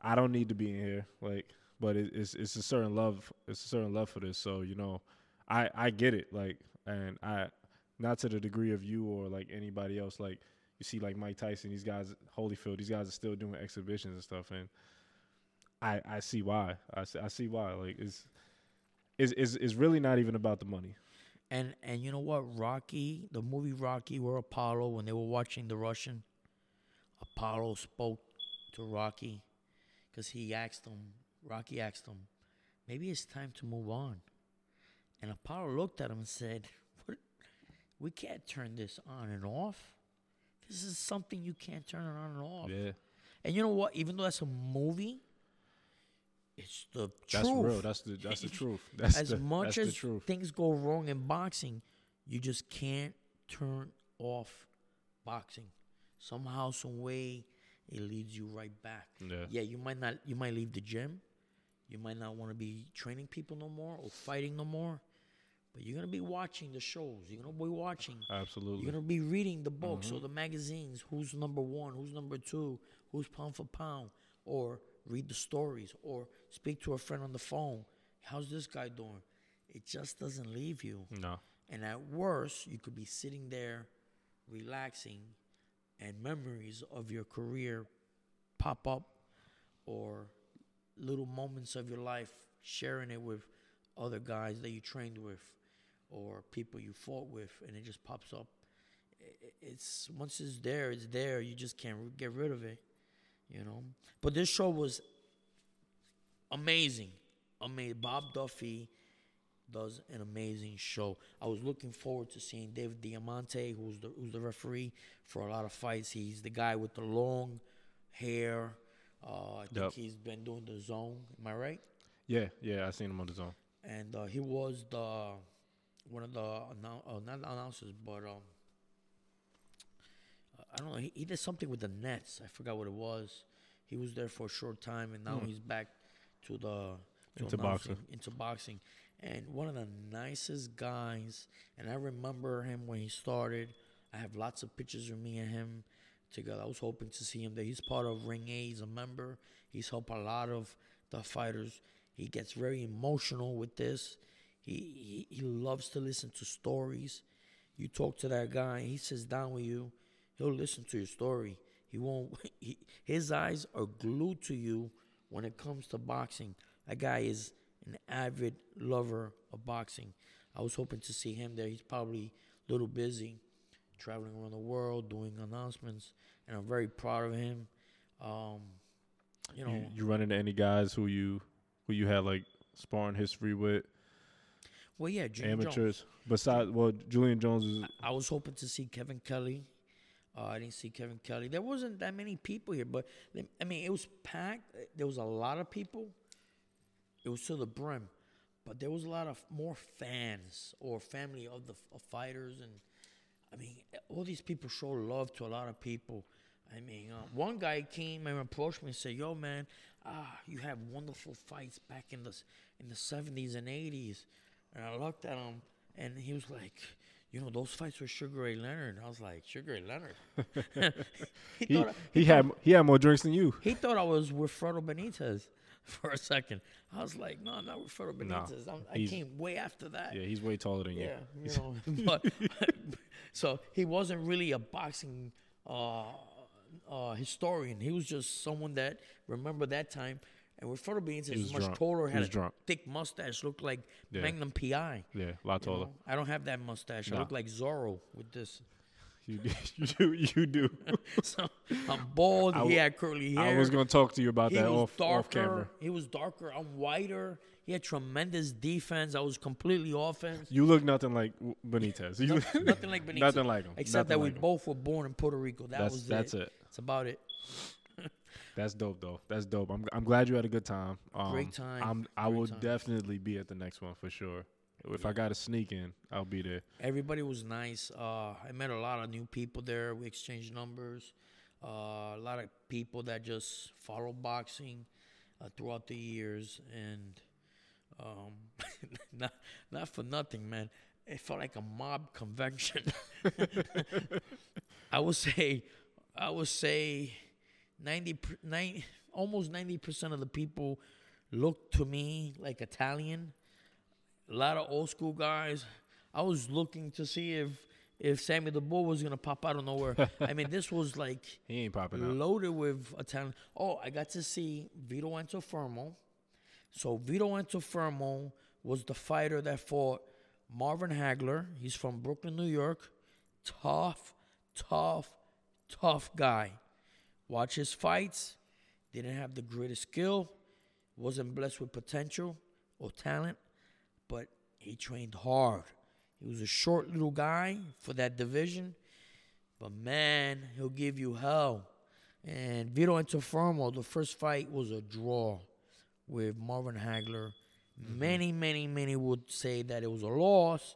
I don't need to be in here. Like, but it, it's it's a certain love. It's a certain love for this. So you know, I I get it. Like, and I, not to the degree of you or like anybody else. Like you see, like Mike Tyson, these guys, Holyfield, these guys are still doing exhibitions and stuff, and. I, I see why. I see, I see why. Like it's, it's it's it's really not even about the money. And and you know what? Rocky, the movie Rocky, where Apollo, when they were watching the Russian, Apollo spoke to Rocky because he asked him, Rocky asked him, maybe it's time to move on. And Apollo looked at him and said, what? We can't turn this on and off. This is something you can't turn on and off. Yeah, And you know what? Even though that's a movie, it's the that's truth. real. That's the that's the truth. That's as the, much that's as the truth. things go wrong in boxing, you just can't turn off boxing. Somehow, some way, it leads you right back. Yeah, Yeah, you might not. You might leave the gym. You might not want to be training people no more or fighting no more. But you're gonna be watching the shows. You're gonna be watching. absolutely. You're gonna be reading the books Mm-hmm. or the magazines. Who's number one? Who's number two? Who's pound for pound? Or read the stories or speak to a friend on the phone. How's this guy doing? It just doesn't leave you. no, And at worst, you could be sitting there relaxing and memories of your career pop up or little moments of your life sharing it with other guys that you trained with or people you fought with and it just pops up. It's once it's there it's there. You just can't get rid of it you know? But this show was amazing. Amazing bob duffy does an amazing show i was looking forward to seeing david diamante who's the who's the referee for a lot of fights he's the guy with the long hair uh, i think Yep. he's been doing the zone am i right Yeah, yeah, I seen him on the zone. and uh, he was the one of the uh, not announcers, but um, I don't know. He, he did something with the Nets. I forgot what it was. He was there for a short time, and now Hmm. he's back to the to Into boxing. Into boxing, and one of the nicest guys. And I remember him when he started. I have lots of pictures of me and him together. I was hoping to see him there. He's part of Ring Eight. He's a member. He's helped a lot of the fighters. He gets very emotional with this. He, he he loves to listen to stories. You talk to that guy, he sits down with you. He'll listen to your story. He won't. He, his eyes are glued to you when it comes to boxing. That guy is an avid lover of boxing. I was hoping to see him there. He's probably a little busy, traveling around the world doing announcements, and I'm very proud of him. Um, you know, You, you run into any guys who you who you had like sparring history with, well, yeah, Jones. amateurs. Besides, well, Julian Jones is I was hoping to see Kevin Kelly. Uh, I didn't see Kevin Kelly. There wasn't that many people here, but I mean, it was packed. There was a lot of people. It was to the brim, but there was a lot of more fans or family of the of fighters, and I mean, all these people show love to a lot of people. I mean, uh, one guy came and approached me and said, "Yo, man, ah, you have wonderful fights back in the in the seventies and eighties. And I looked at him, and he was like, "You know, those fights with Sugar Ray Leonard." I was like, "Sugar Ray Leonard." he, he I, he had he had more drinks than you. he thought I was with Fredo Benitez for a second. I was like, "No, not with Fredo Nah, Benitez. I'm, I came way after that." Yeah, he's way taller than you. Yeah, you know. but so he wasn't really a boxing uh, uh, historian. He was just someone that remember that time. And with Fredo Benitez, was was much drunk. taller, had a drunk. thick mustache, looked like Yeah. Magnum PI. Yeah, a lot you taller. know? I don't have that mustache. I look like Zorro with this. You, do- you do. You do. so I'm bald. I he had curly hair. I was gonna talk to you about he that off darker. off camera. He was darker. I'm whiter. He had tremendous defense. I was completely offense. You look nothing like Benitez. You, Nothing like Benitez. nothing like him. Except that Nothing we him. both were born in Puerto Rico. That That's was that's it. it. That's about it. That's dope though. That's dope. I'm I'm glad you had a good time. Um, Great time. I'm I Great will time. definitely be at the next one for sure. If I got to sneak in, I'll be there. Everybody was nice. Uh, I met a lot of new people there. We exchanged numbers. Uh, a lot of people that just follow boxing uh, throughout the years, and um, not not for nothing, man. It felt like a mob convention. I would say, I would say, 90, 90 almost ninety percent of the people looked to me like Italian a lot of old school guys. I was looking to see if if Sammy the Bull was gonna pop out of nowhere. I mean, this was like He ain't popping loaded with Italian. Oh, I got to see Vito Antuofermo. So Vito Antuofermo was the fighter that fought Marvin Hagler. He's from Brooklyn, New York. Tough, tough, tough guy. Watch his fights. Didn't have the greatest skill. Wasn't blessed with potential or talent, but he trained hard. He was a short little guy for that division, but man, he'll give you hell. And Vito Antuofermo, the first fight was a draw with Marvin Hagler. Mm-hmm. Many, many, many would say that it was a loss.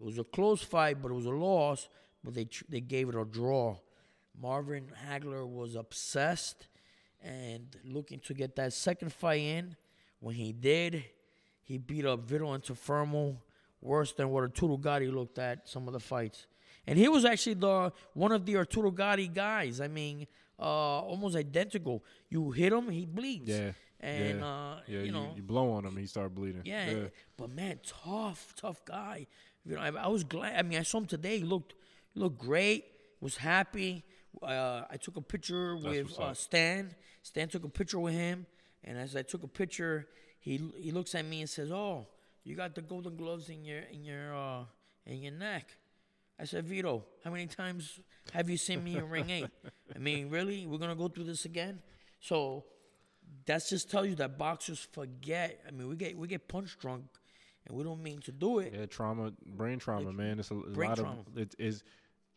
It was a close fight, but it was a loss. But they tr- they gave it a draw. Marvin Hagler was obsessed and looking to get that second fight in. When he did, he beat up Vito Antuofermo worse than what Arturo Gatti looked at some of the fights. And he was actually the one of the Arturo Gatti guys. I mean, uh, almost identical. You hit him, he bleeds. Yeah. And yeah. uh, yeah, you know, you blow on him, he start bleeding. yeah, but man, tough, tough guy. You know, I, I was glad. I mean, I saw him today. He looked, he looked great. Was happy. Uh, I took a picture with uh. Stan. Stan took a picture with him, and as I took a picture, he he looks at me and says, "Oh, you got the golden gloves in your in your uh, in your neck." I said, "Vito, how many times have you seen me in ring eight? I mean, really, we're gonna go through this again?" So that's just tell you that boxers forget. I mean, we get we get punch drunk, and we don't mean to do it. Yeah, trauma, brain trauma, man. It's a, a lot trauma. of it is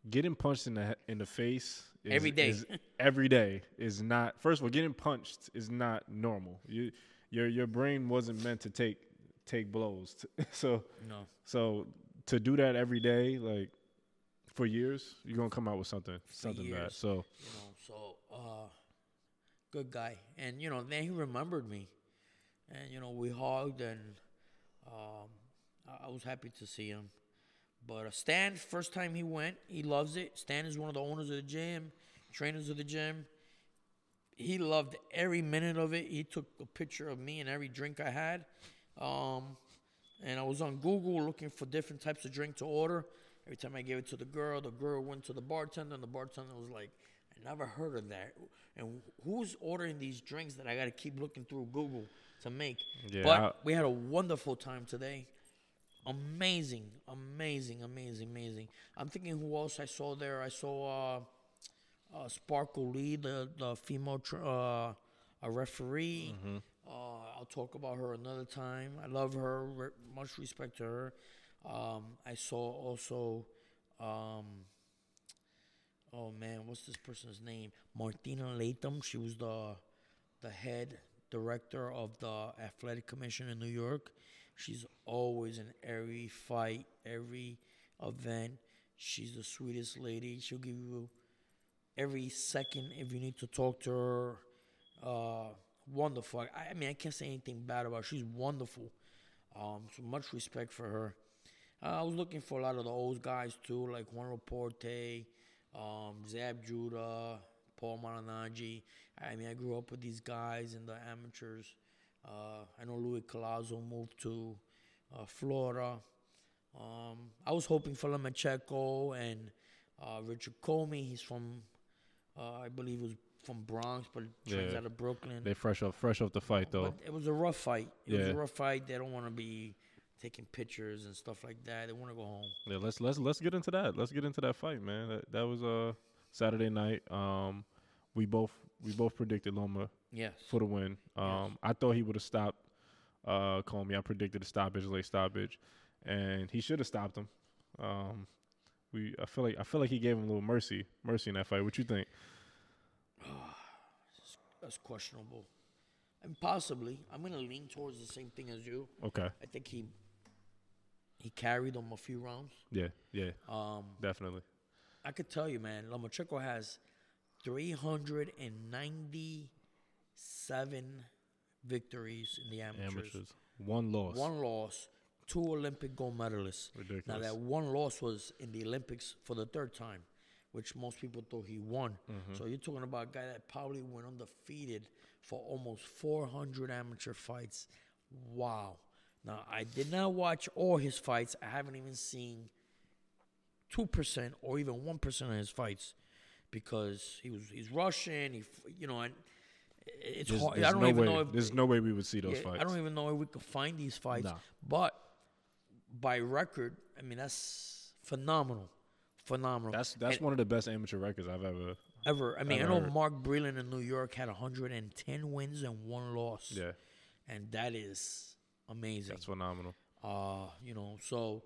getting punched in the in the face is, Every day. is- every day is not. First of all, getting punched is not normal. You your your brain wasn't meant to take take blows. so No. so to do that every day, like for years, you're gonna come out with something something bad. So you know. So, uh, good guy, and you know, then he remembered me, and you know, we hugged, and um, I, I was happy to see him. But uh, Stan, first time he went, he loves it. Stan is one of the owners of the gym, trainers of the gym. He loved every minute of it. He took a picture of me and every drink I had. Um, and I was on Google looking for different types of drink to order. Every time I gave it to the girl, the girl went to the bartender, and the bartender was like, "I never heard of that." And who's ordering these drinks that I got to keep looking through Google to make? Yeah, but I- we had a wonderful time today. Amazing, amazing, amazing, amazing. I'm thinking who else I saw there. I saw uh, uh, Sparkle Lee, the the female tr- uh, a referee. Uh, I'll talk about her another time. I love her. Re- much respect to her. Um, I saw also. Um, oh man, what's this person's name? Melvina Lathan. She was the the head director of the athletic commission in New York. She's always in every fight, every event. She's the sweetest lady. She'll give you every second if you need to talk to her. Uh, wonderful. I, I mean, I can't say anything bad about her. She's wonderful. Um, so much respect for her. Uh, I was looking for a lot of the old guys too, like Juan Laporte, um, Zab Judah, Paul Malignaggi. I mean, I grew up with these guys in the amateurs. Uh, I know Luis Collazo moved to uh, Florida. Um, I was hoping for Lomachenko and uh, Richard Commey. He's from, uh, I believe, he was from Bronx, but trains Yeah. out of Brooklyn. they fresh off fresh off the fight though. But it was a rough fight. It was a rough fight. They don't want to be taking pictures and stuff like that. They want to go home. Yeah, let's let's let's get into that. Let's get into that fight, man. That, that was uh Saturday night. Um, we both we both predicted Loma Yes. for the win. Um, I thought he would have stopped uh Commey. I predicted a stoppage, late stoppage, and he should have stopped him. Um, we I feel like I feel like he gave him a little mercy mercy in that fight. What you think? That's questionable. And possibly, I'm gonna lean towards the same thing as you. Okay. I think he he carried him a few rounds. Yeah. Yeah. Um, Definitely. I could tell you, man, Lomachenko has 397 victories in the amateurs. Amateurs. One loss. One loss, two Olympic gold medalists. Now that one loss was in the Olympics for the third time, which most people thought he won. Mm-hmm. So you're talking about a guy that probably went undefeated for almost 400 amateur fights. Wow. Now I did not watch all his fights. I haven't even seen two percent or even one percent of his fights because he was he's Russian. He you know and it's There's, hard. there's I don't no even way. know if there's no way we would see those yeah, fights. I don't even know if we could find these fights. Nah. But by record, I mean that's phenomenal, phenomenal. That's that's And one of the best amateur records I've ever. ever. I mean, I know heard. Mark Breland in New York had 110 wins and one loss. Yeah, and that is amazing. that's phenomenal. Uh, you know, so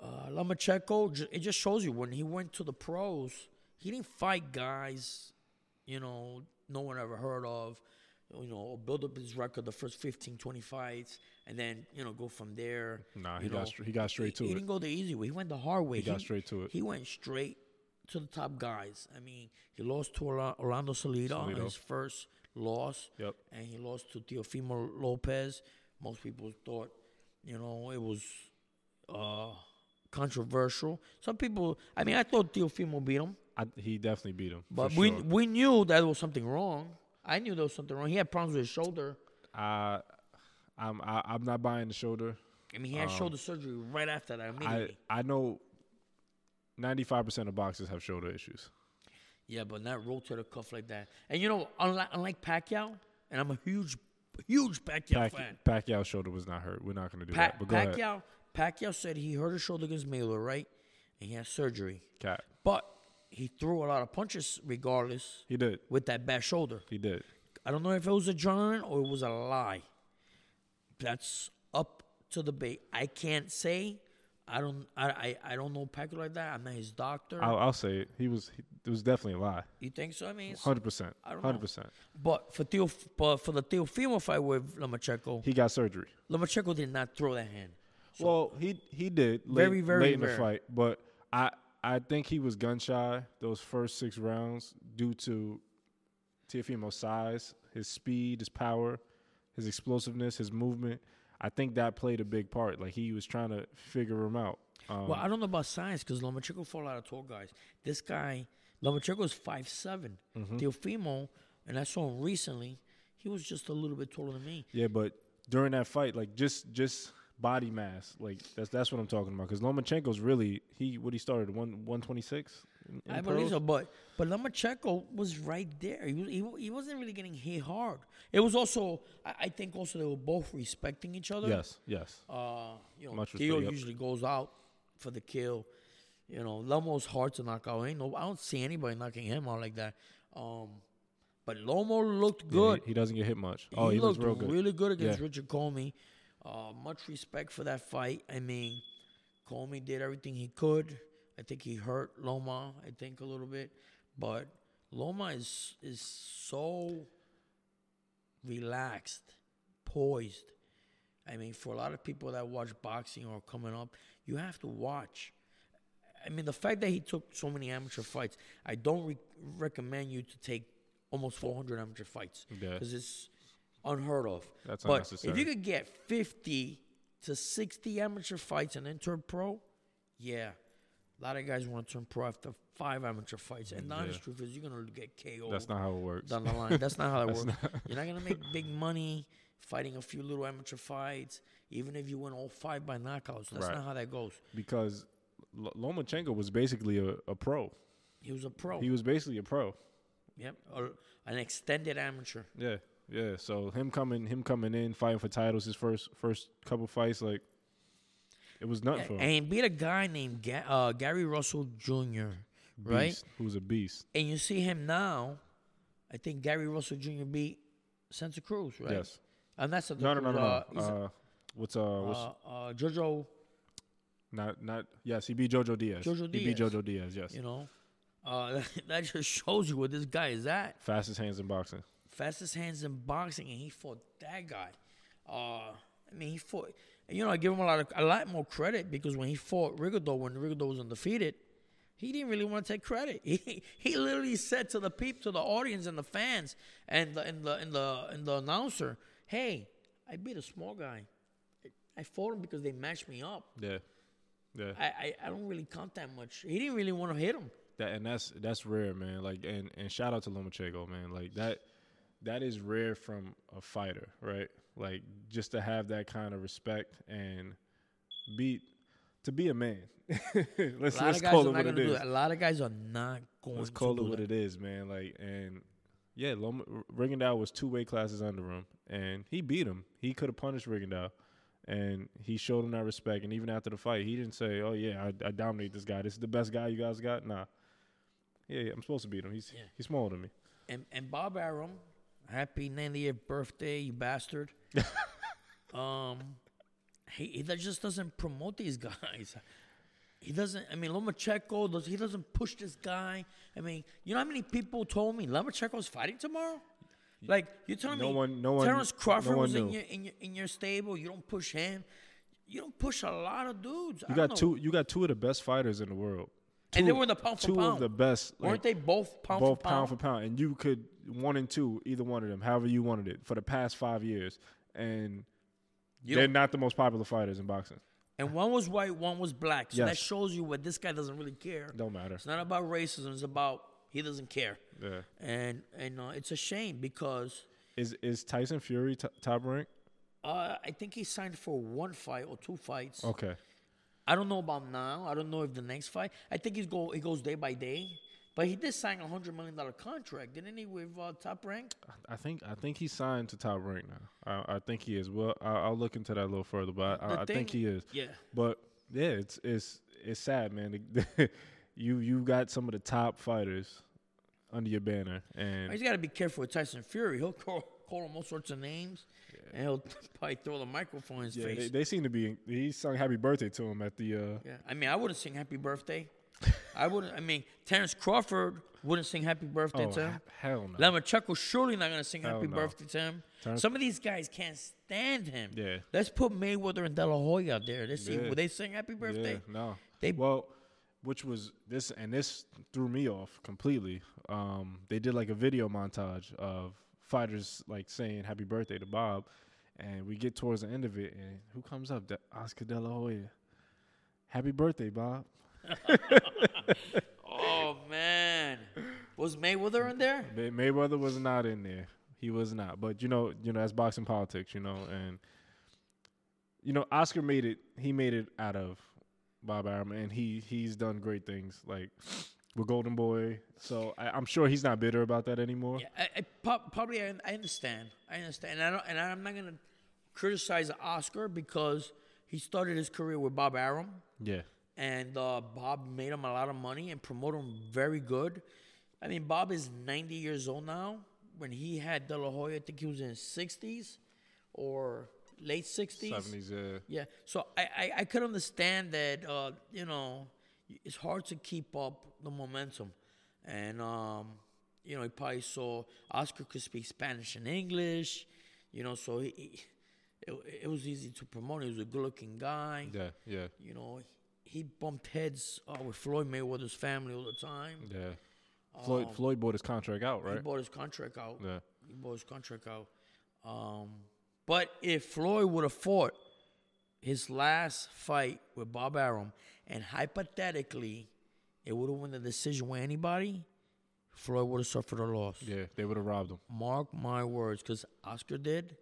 uh, Lomachenko, it just shows you when he went to the pros, he didn't fight guys, you know, no one ever heard of, you know, build up his record the first 15, 20 fights, and then, you know, go from there. Nah, he got know. str- he got straight to he, it. He didn't go the easy way. He went the hard way. He got straight to it. He went straight to the top guys. I mean, he lost to Orlando Salido, Salido. his first loss Yep. and he lost to Teofimo Lopez. Most people thought, you know, it was uh, controversial. Some people, I mean, I thought Teofimo beat him, I, he definitely beat him. but we sure. we knew that was something wrong. I knew there was something wrong. He had problems with his shoulder. I, I'm I, I'm not buying the shoulder. I mean, he had um, shoulder surgery right after that I immediately. I know. Ninety five percent of boxers have shoulder issues. Yeah, but not rotator cuff like that. And you know, unlike, unlike Pacquiao, and I'm a huge, huge Pacquiao Pac- fan. Pacquiao's shoulder was not hurt. We're not going to do Pa- that. But go ahead. Pacquiao, Pacquiao said he hurt his shoulder against Mayweather, right? And he had surgery. Cap. But he threw a lot of punches regardless He did. with that bad shoulder. He did. I don't know if it was adrenaline or it was a lie. That's up to debate. I can't say. I don't. I. I, I don't know Pacquiao like that. I'm not his doctor. I'll, I'll say it. He was. He, it was definitely a lie. you think so? I mean, it's- Hundred percent. I don't know. Hundred percent. but for Theo, but for the Teofimo fight with Lomachenko, He got surgery. Lomachenko did not throw that hand. well, he he did late, Very, very late in the fight, but I I think he was gun shy those first six rounds due to Teofimo's size, his speed, his power, his explosiveness, his movement. I think that played a big part. Like he was trying to figure him out. Um, Well, I don't know about size because Lomachenko fought a lot of tall guys. This guy, Lomachenko is five seven. Mm-hmm. Teofimo, and I saw him recently. He was just a little bit taller than me. Yeah, but during that fight, like just just body mass, like that's that's what I'm talking about. Because Lomachenko's really he what he started one one twenty six. I believe so, but but Lomachenko was right there. He was he he wasn't really getting hit hard. It was also I, I think also they were both respecting each other. Yes, yes. Uh, you know, Much Theo usually goes out for the kill. You know, Lomo's hard to knock out. Ain't no, I don't see anybody knocking him out like that. Um, but Lomo looked Yeah, good. he, he doesn't get hit much. Oh, he, looked looks real good. really good against Yeah. Richard Commey. Uh, much respect for that fight. I mean, Commey did everything he could. I think he hurt Loma. I think a little bit, but Loma is is so relaxed, poised. I mean, for a lot of people that watch boxing or coming up, you have to watch. I mean, the fact that he took so many amateur fights, I don't re- recommend you to take almost 400 amateur fights Yeah. because it's unheard of. That's but unnecessary. if you could get 50 to 60 amateur fights and then turn pro, yeah. A lot of guys want to turn pro after five amateur fights. And the honest Yeah. truth is, you're going to get KO That's not how it works. down the line. That's not how that works. You're not going to make big money fighting a few little amateur fights, even if you win all five by knockouts. That's Right. not how that goes. because L- Lomachenko was basically a, a pro. He was a pro. He was basically a pro. yep. Or an extended amateur. Yeah, yeah. So him coming, him coming in, fighting for titles, his first first couple fights, like it was nothing for him. And beat a guy named Ga- uh, Gary Russell Jr., right? Beast, who's a beast. And you see him now. I think Gary Russell Jr. beat Santa Cruz, right? Yes. And that's a No, no, no, no. Uh, no. Uh, what's uh, what's uh, uh, Jojo, not not? Yes, he beat Jojo Diaz. Jojo He beat Jojo Diaz. Yes. you know, uh, that just shows you where this guy is at. Fastest hands in boxing. Fastest hands in boxing, and he fought that guy. Uh, I mean, he fought. You know, I give him a lot of a lot more credit because when he fought Rigondeaux, when Rigondeaux was undefeated, he didn't really want to take credit. He he literally said to the people, to the audience and the fans and the and the and the and the announcer, "Hey, I beat a small guy. I fought him because they matched me up. Yeah. Yeah. I, I, I don't really count that much. He didn't really want to hit him. That and that's that's rare, man. Like and and shout out to Lomachenko, man. Like that that is rare from a fighter, right? Like just to have that kind of respect and be to be a man. let's A lot let's of guys call are it not what going it to do is. A lot of guys are not going Let's to call do it what that. it is, man. Like and yeah, Loma, Rigondeaux was two weight classes under him, and he beat him. He could have punished Rigondeaux, and he showed him that respect. And even after the fight, he didn't say, "Oh yeah, I, I dominate this guy. This is the best guy you guys got." Nah. Yeah, yeah, I'm supposed to beat him. He's Yeah. he's smaller than me. And, and Bob Arum, happy 90th birthday, you bastard. um, he, he that just doesn't promote these guys. He doesn't. I mean, Lomachenko does. He doesn't push this guy. I mean, you know how many people told me Lomachenko's fighting tomorrow? Like you're telling No me, one- no one- Terrence Crawford no one was in knew. your in your in your stable. You don't push him. You don't push a lot of dudes. You I got two. You got two of the best fighters in the world. And they were the pound for two pound. of the best. Weren't they both pound both for pound? Both pound for pound, and you could one and two, either one of them, however you wanted it, for the past five years, and You- they're not the most popular fighters in boxing. And one was white, one was black. So that shows you what this guy doesn't really care. Don't matter. It's not about racism. It's about he doesn't care. Yeah. And and uh, it's a shame because Is is Tyson Fury t- top rank? uh, I think he signed for one fight or two fights. Okay. I don't know about now. I don't know if the next fight. I think he's go he goes day by day But he did sign a hundred million dollar contract, didn't he, with uh, Top Rank? I- think I think he's signed to Top Rank now. I, I think he is. Well, I, I'll look into that a little further, but I, I think he is. Yeah. But yeah, it's it's it's sad, man. you you got some of the top fighters under your banner, and He's got to be careful with Tyson Fury. He'll call, call him all sorts of names, and he'll probably throw the microphone in his yeah, face. they, they seem to be. He sung "Happy Birthday" to him at the. Uh, yeah, I mean, I wouldn't sing Happy Birthday. I wouldn't. I mean, Terrence Crawford wouldn't sing Happy Birthday oh to him. he- hell no! Lomachenko's surely not gonna sing Hell Happy no. Birthday to him. Terrence- Some of these guys can't stand him. Yeah. Let's put Mayweather and De La Hoya out there. Let's see. Yeah. Will they sing Happy Birthday? Yeah, no. They- well, which was this, and this threw me off completely. Um, they did like a video montage of fighters like saying "Happy Birthday" to Bob, and we get towards the end of it, and who comes up? De- Oscar De La Hoya. Happy birthday, Bob. Oh man, was Mayweather in there? May- Mayweather was not in there. He was not. But you know, you know, that's boxing politics, you know, and you know, Oscar made it. He made it out of Bob Arum, and he he's done great things like with Golden Boy. So I, I'm sure he's not bitter about that anymore. Yeah, I, I, prob- probably I, I understand. I understand. And, I don't, and I'm not gonna criticize Oscar because he started his career with Bob Arum. Yeah, and uh, Bob made him a lot of money and promoted him very good. I mean, Bob is 90 years old now. When he had De La Hoya, I think he was in his 60s or late 60s. seventies. Yeah, Yeah, so I, I, I could understand that, uh, you know, it's hard to keep up the momentum. And, um, you know, he probably saw Oscar could speak Spanish and English, you know, so he, he- it, it was easy to promote. He was a good looking guy. yeah, yeah, You know, he bumped heads uh, with Floyd Mayweather's family all the time. yeah. Floyd Floyd bought his contract out, right? He bought his contract out. Yeah, He bought his contract out. Um, but if Floyd would have fought his last fight with Bob Arum, and hypothetically, it would have won the decision with anybody, Floyd would have suffered a loss. yeah. They would have robbed him. Mark my words, because Oscar did,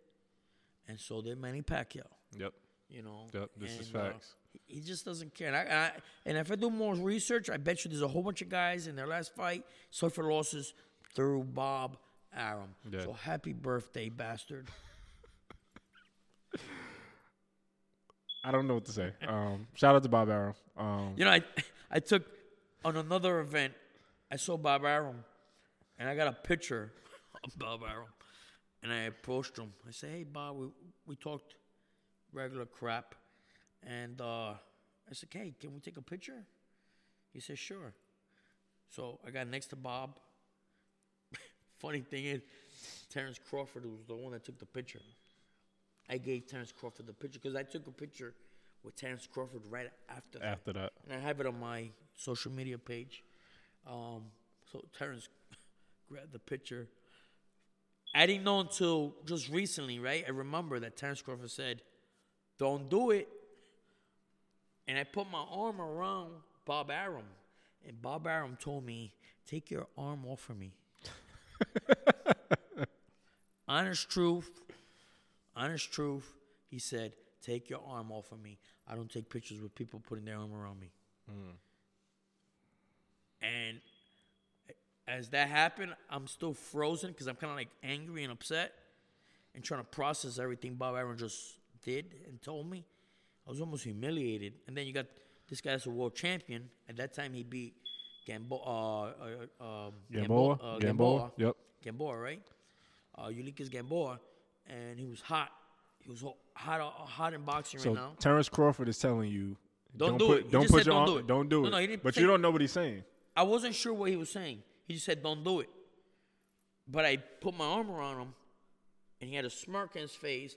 and so did Manny Pacquiao. Yep. You know. Yep, this is And, uh, facts. he- he just doesn't care. And, I, and, I, and if I do more research, I bet you there's a whole bunch of guys in their last fight suffered losses through Bob Arum. Yeah. So happy birthday, bastard. I don't know what to say. Um, shout out to Bob Arum. Um, You know, I I took on another event, I saw Bob Arum, and I got a picture of Bob Arum, and I approached him. I said, "Hey, Bob, we we talked regular crap, and uh, I said, "Hey, can we take a picture?" He said, "Sure." So I got next to Bob. Funny thing is, Terrence Crawford was the one that took the picture. I gave Terrence Crawford the picture because I took a picture with Terrence Crawford right after that after that, and I have it on my social media page. Um, so Terrence grabbed the picture. I didn't know until just recently, right? I remember that Terrence Crawford said, "Don't do it," and I put my arm around Bob Arum, and Bob Arum told me, "Take your arm off of me." honest truth, honest truth. He said, "Take your arm off of me. I don't take pictures with people putting their arm around me." Mm. And as that happened, I'm still frozen because I'm kind of like angry and upset and trying to process everything Bob Arum just did and told me. I was almost humiliated. And then you got this guy that's a world champion. At that time, he beat Gambo, uh, uh, um, Gamboa, uh, Gamboa, yep. Gamboa, right? Uh, Ulysses Gamboa, and he was hot. He was hot, hot in boxing So right now. Terrence Crawford is telling you, Don't do put, it. He Don't put your don't arm, do it. Don't do No, it. no, he didn't but say- you don't know what he's saying. I wasn't sure what he was saying. He just said, "Don't do it." But I put my arm around him, and he had a smirk on his face.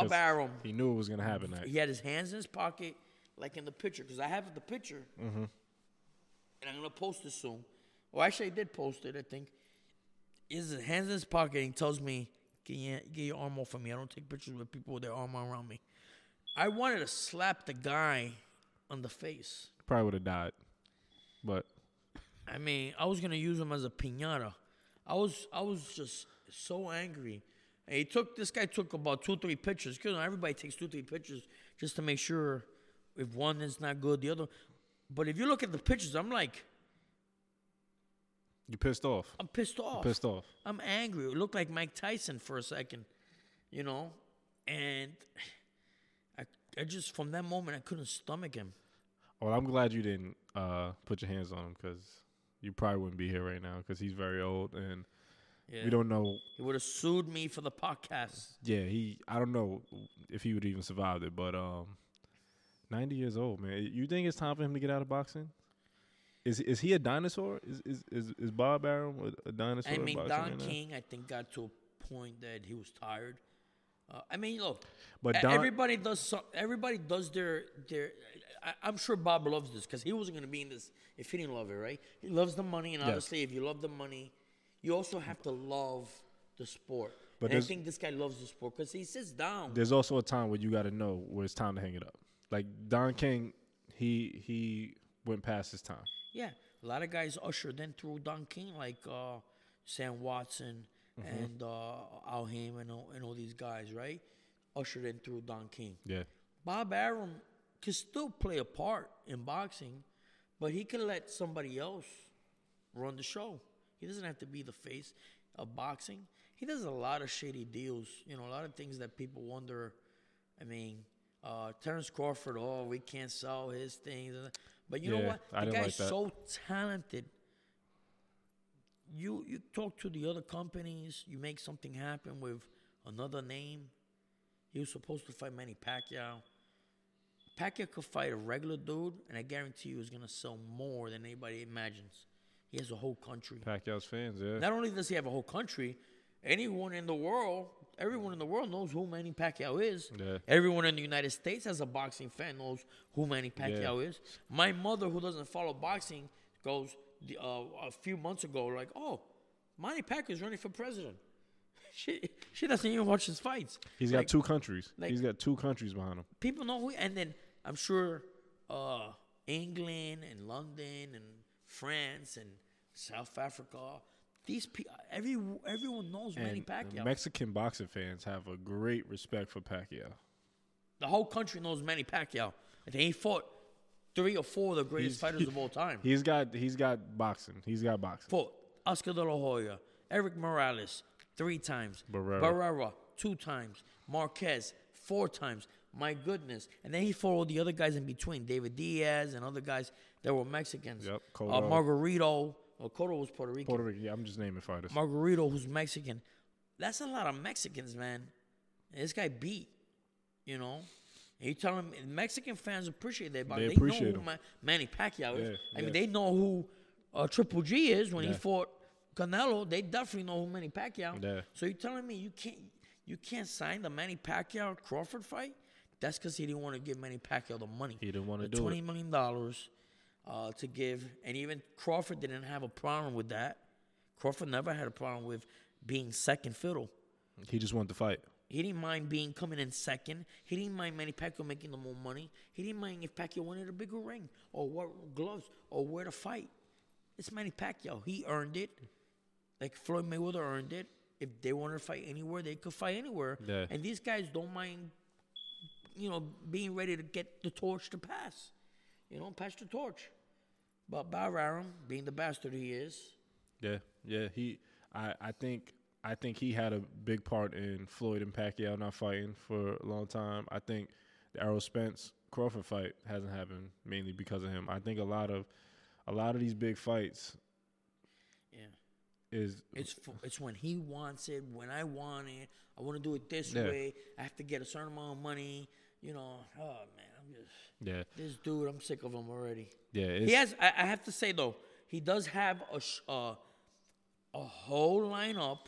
Bob Arum, He knew it was gonna happen. Next. he had his hands in his pocket, like in the picture, because I have the picture, Mm-hmm. and I'm gonna post it soon. Well, actually, I did post it. I think. He has his hands in his pocket, and he tells me, "Can you get your arm off of me? I don't take pictures with people with their arm around me." I wanted to slap the guy on the face. Probably would have died, but I mean, I was gonna use him as a pinata. I was, I was just so angry. And he took this guy took about two, three pictures. Cause everybody takes two, three pictures just to make sure if one is not good, the other. But if you look at the pictures, I'm like, You pissed off. I'm pissed off. Pissed off. I'm angry. It looked like Mike Tyson for a second, you know, and I, I just from that moment I couldn't stomach him. Well, I'm glad you didn't uh, put your hands on him because you probably wouldn't be here right now because he's very old and Yeah. we don't know. He would have sued me for the podcast. Yeah, he. I don't know if he would even survived it, but um, 90 years old, man. You think it's time for him to get out of boxing? Is is he a dinosaur? Is is is, is Bob Arum a, dinosaur? I mean, Don right now? King, I think, got to a point that he was tired. Uh, I mean, look, But Don, everybody does. Some, everybody does their their. I, I'm sure Bob loves this because he wasn't going to be in this if he didn't love it, right? He loves the money, and Yes. obviously, if you love the money, you also have to love the sport. But and I think this guy loves the sport because he sits down. there's also a time where you got to know where it's time to hang it up. Like Don King, he he went past his time. Yeah, a lot of guys ushered in through Don King, like uh, Sam Watson Mm-hmm. and uh, Al Haymon and all, and all these guys, right? Ushered in through Don King. Yeah, Bob Arum can still play a part in boxing, but he can let somebody else run the show. He doesn't have to be the face of boxing. He does a lot of shady deals, you know, a lot of things that people wonder. I mean, uh, Terrence Crawford, oh, we can't sell his things. But you know Yeah, what? I The didn't guy's like that. so talented. You you talk to the other companies, you make something happen with another name. He was supposed to fight Manny Pacquiao. Pacquiao could fight a regular dude, and I guarantee you he's gonna sell more than anybody imagines. He has a whole country. Pacquiao's fans. Yeah, Not only does he have a whole country, anyone in the world, everyone in the world knows who Manny Pacquiao is. Yeah. Everyone in the United States as a boxing fan knows who Manny Pacquiao is. My mother, who doesn't follow boxing, goes the, uh, a few months ago like, "Oh, Manny Pacquiao is running for president." She she doesn't even watch his fights. he's got two countries. like- he's got two countries behind him. people know who, and then I'm sure uh, England and London and France and South Africa. These people, every everyone knows Manny Pacquiao. Mexican boxing fans have a great respect for Pacquiao. the whole country knows Manny Pacquiao. I think he fought three or four of the greatest He's- fighters of all time. He's got he's got boxing. He's got boxing. fought Oscar De La Hoya, Erik Morales three times, Barrera. Barrera two times, Marquez four times. My goodness! And then he fought all the other guys in between, David Diaz and other guys that were Mexicans. Yep, Uh, Margarito. Well, Cotto was Puerto Rican. Puerto Rico. Yeah, I'm just naming fighters. Margarito, who's Mexican. That's a lot of Mexicans, man. This guy beat, you know. And you tell him Mexican fans appreciate that, but They they, appreciate know who him. Manny Pacquiao is. Yeah, I mean, they know who uh, Triple G is when he fought Canelo. They definitely know who Manny Pacquiao. Yeah. So you're telling me you can't you can't sign the Manny Pacquiao Crawford fight? That's because he didn't want to give Manny Pacquiao the money. He didn't wanna the do it. twenty million dollars uh, to give, and even Crawford didn't have a problem with that. Crawford never had a problem with being second fiddle. He just wanted to fight. He didn't mind being coming in second. He didn't mind Manny Pacquiao making the more money. He didn't mind if Pacquiao wanted a bigger ring or what gloves or where to fight. It's Manny Pacquiao. He earned it. Like Floyd Mayweather earned it. If they wanted to fight anywhere, they could fight anywhere. Yeah. And these guys don't mind, you know, being ready to get the torch to pass. You know, pass the torch. But Bob Arum, being the bastard he is, Yeah, yeah. He, I, I think, I think he had a big part in Floyd and Pacquiao not fighting for a long time. I think the Errol Spence Crawford fight hasn't happened mainly because of him. I think a lot of, a lot of these big fights yeah. is It's it's when he wants it, when I want it. I want to do it this Yeah. way. I have to get a certain amount of money. You know, oh man, I'm just yeah, this dude. I'm sick of him already. yeah. He has. I, I have to say though, he does have a sh- uh, a whole lineup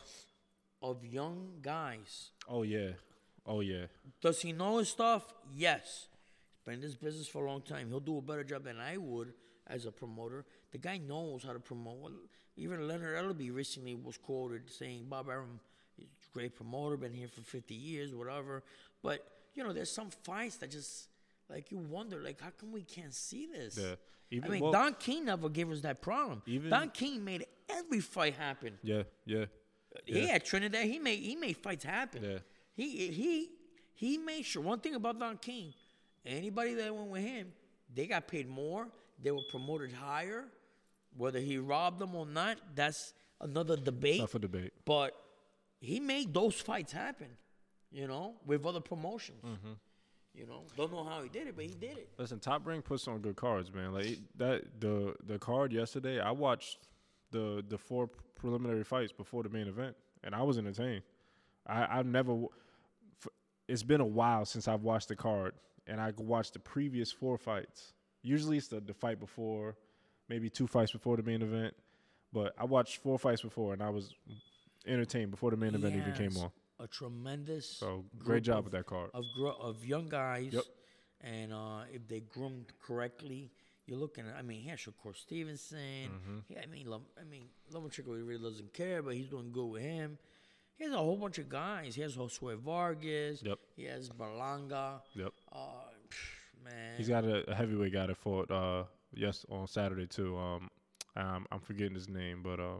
of young guys. oh yeah, oh yeah. Does he know his stuff? Yes. He's been in this business for a long time. He'll do a better job than I would as a promoter. The guy knows how to promote. Well, Even Leonard Ellerbe recently was quoted saying, Bob Arum is a great promoter, been here for 50 years, whatever. But, you know, there's some fights that just, like, you wonder, like, how come we can't see this? Yeah. Even- I mean, well- Don King never gave us that problem. Even- Don King made every fight happen. Yeah, yeah, He had Trinidad. He made he made fights happen. Yeah. He he he made sure. One thing about Don King, anybody that went with him, they got paid more. They were promoted higher. Whether he robbed them or not, that's another debate. Up for debate. But he made those fights happen, you know, with other promotions. Mm-hmm. You know, don't know how he did it, but he did it. Listen, Top Rank puts on good cards, man. Like that the the card yesterday, I watched the the four preliminary fights before the main event, and I was entertained. I I've never. It's been a while since I've watched the card, and I watched the previous four fights. Usually, it's the the fight before, maybe two fights before the main event, but I watched four fights before, and I was entertained before the main event even came on. A tremendous So great job of- with that card. of gro- of young guys. Yep. And uh, if they groomed correctly, you're looking at. I mean, he has Shakur Stevenson. Mm-hmm. He, I mean, I mean, Lomachenko really doesn't care, but he's doing good with him. He has a whole bunch of guys. He has Josue Vargas. Yep. He has Berlanga. Yep. Uh, pff, man. He's got a, a heavyweight guy that fought uh yes on Saturday too. Um, um I'm forgetting his name, but uh,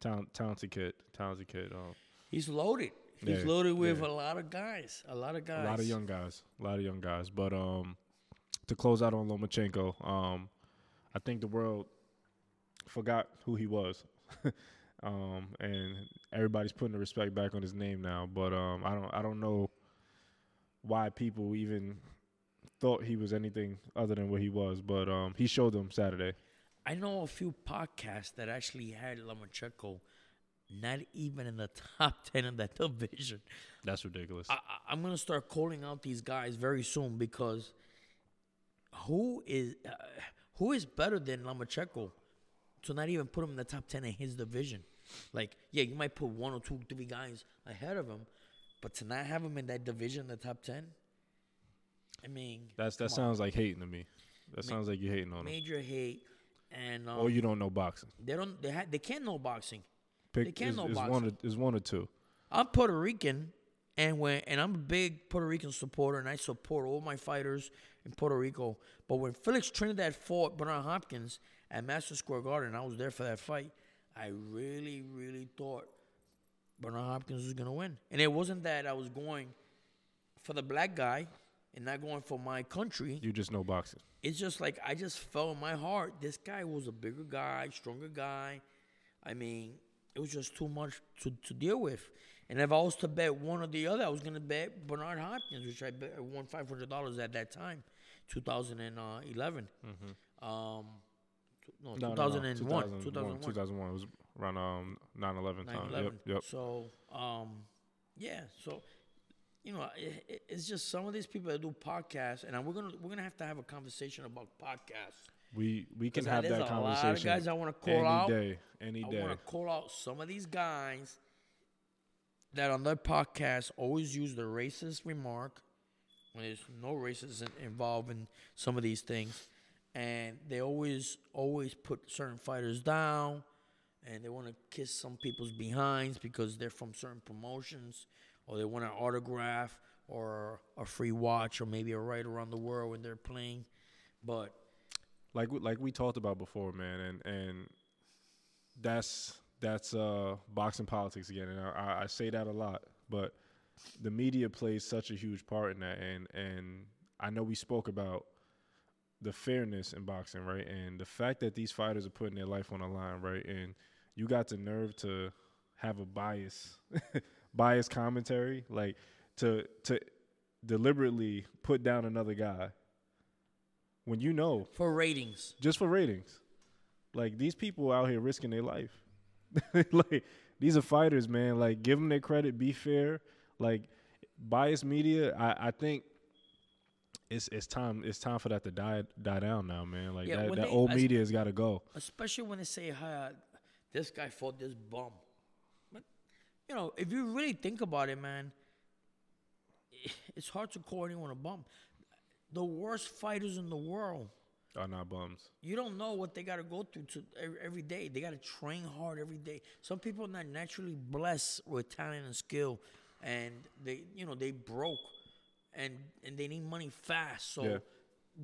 talent, talented kid, talented kid. Um, He's loaded. He's Yeah, loaded with yeah. a lot of guys. A lot of guys. a lot of young guys, a lot of young guys. But um, to close out on Lomachenko, um, I think the world forgot who he was. um, and everybody's putting the respect back on his name now. But um, I don't, I don't know why people even thought he was anything other than what he was. But um, he showed them Saturday. I know a few podcasts that actually had Lomachenko not even in the top 10 of that division. That's ridiculous. I, I'm going to start calling out these guys very soon because who is uh, who is better than Lomachenko to not even put him in the top 10 in his division? Like, yeah, you might put one or two, three guys ahead of him, but to not have him in that division in the top 10, I mean, That's that come on. sounds like hating to me. That sounds like you're hating on him. major hate. And um, Or you don't know boxing. they don't they ha- they can't know boxing. Pick They can't is, know is one or, is one or two. I'm Puerto Rican, and when and I'm a big Puerto Rican supporter, and I support all my fighters in Puerto Rico. But when Felix Trinidad fought Bernard Hopkins at Madison Square Garden, I was there for that fight. I really, really thought Bernard Hopkins was gonna win, and it wasn't that I was going for the black guy and not going for my country. You just know boxing. It's just like I just felt in my heart this guy was a bigger guy, stronger guy. I mean, it was just too much to, to deal with. And if I was to bet one or the other, I was gonna bet Bernard Hopkins, which I bet, won five hundred dollars at that time, 2011. Um, no, Mm-hmm. No, no, no. 2001, 2001. 2001. 2001. It was around um 9/11 time. 9/11. Yep. Yep. So, um, yeah. So, you know, it- it's just some of these people that do podcasts, and we're gonna we're gonna have to have a conversation about podcasts. We we can have that a lot of conversation. guys I wanna call any out. day. Any I day. want to call out some of these guys that on their podcast always use the racist remark when there's no racism involved in some of these things, and they always always put certain fighters down, and they want to kiss some people's behinds because they're from certain promotions, or they want an autograph or a free watch, or maybe a ride around the world when they're playing, but like like we talked about before, man, and and that's that's uh boxing politics again, and I- I say that a lot, but the media plays such a huge part in that, and and I know we spoke about the fairness in boxing, right, and the fact that these fighters are putting their life on the line, right, and you got the nerve to have a bias bias commentary, like to to deliberately put down another guy when you know for ratings. just for ratings. Like these people out here risking their life. like these are fighters, man. Like give them their credit. Be fair. Like biased media. I, I think it's it's time it's time for that to die die down now, man. Like Yeah, that, that they- old media has got to go. especially when they say, "Hi, this guy fought this bum." But you know, if you really think about it, man, it's hard to call anyone a bum. The worst fighters in the world, Are not bums. you don't know what they got to go through to every, every day. They got to train hard every day. Some people are not naturally blessed with talent and skill, and they, you know, they broke, and and they need money fast. So Yeah.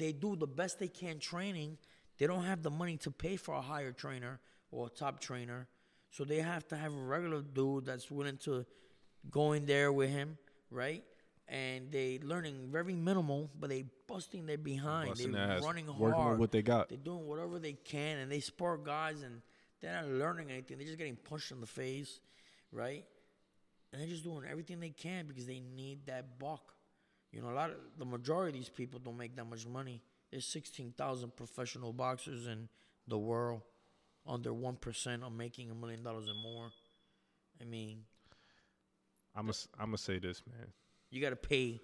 they do the best they can training. They don't have the money to pay for a higher trainer or a top trainer, so they have to have a regular dude that's willing to go in there with him, right? And they learning very minimal, but they busting their behind. Busting they their running working with what they got. They're doing whatever they can, and they spar guys, and they're not learning anything. They're just getting punched in the face, right? And they're just doing everything they can because they need that buck. You know, a lot of the majority of these people don't make that much money. There's 16,000 professional boxers in the world. Under one percent of making a million dollars or more. I mean, I'm I'm gonna say this, man. You gotta pay.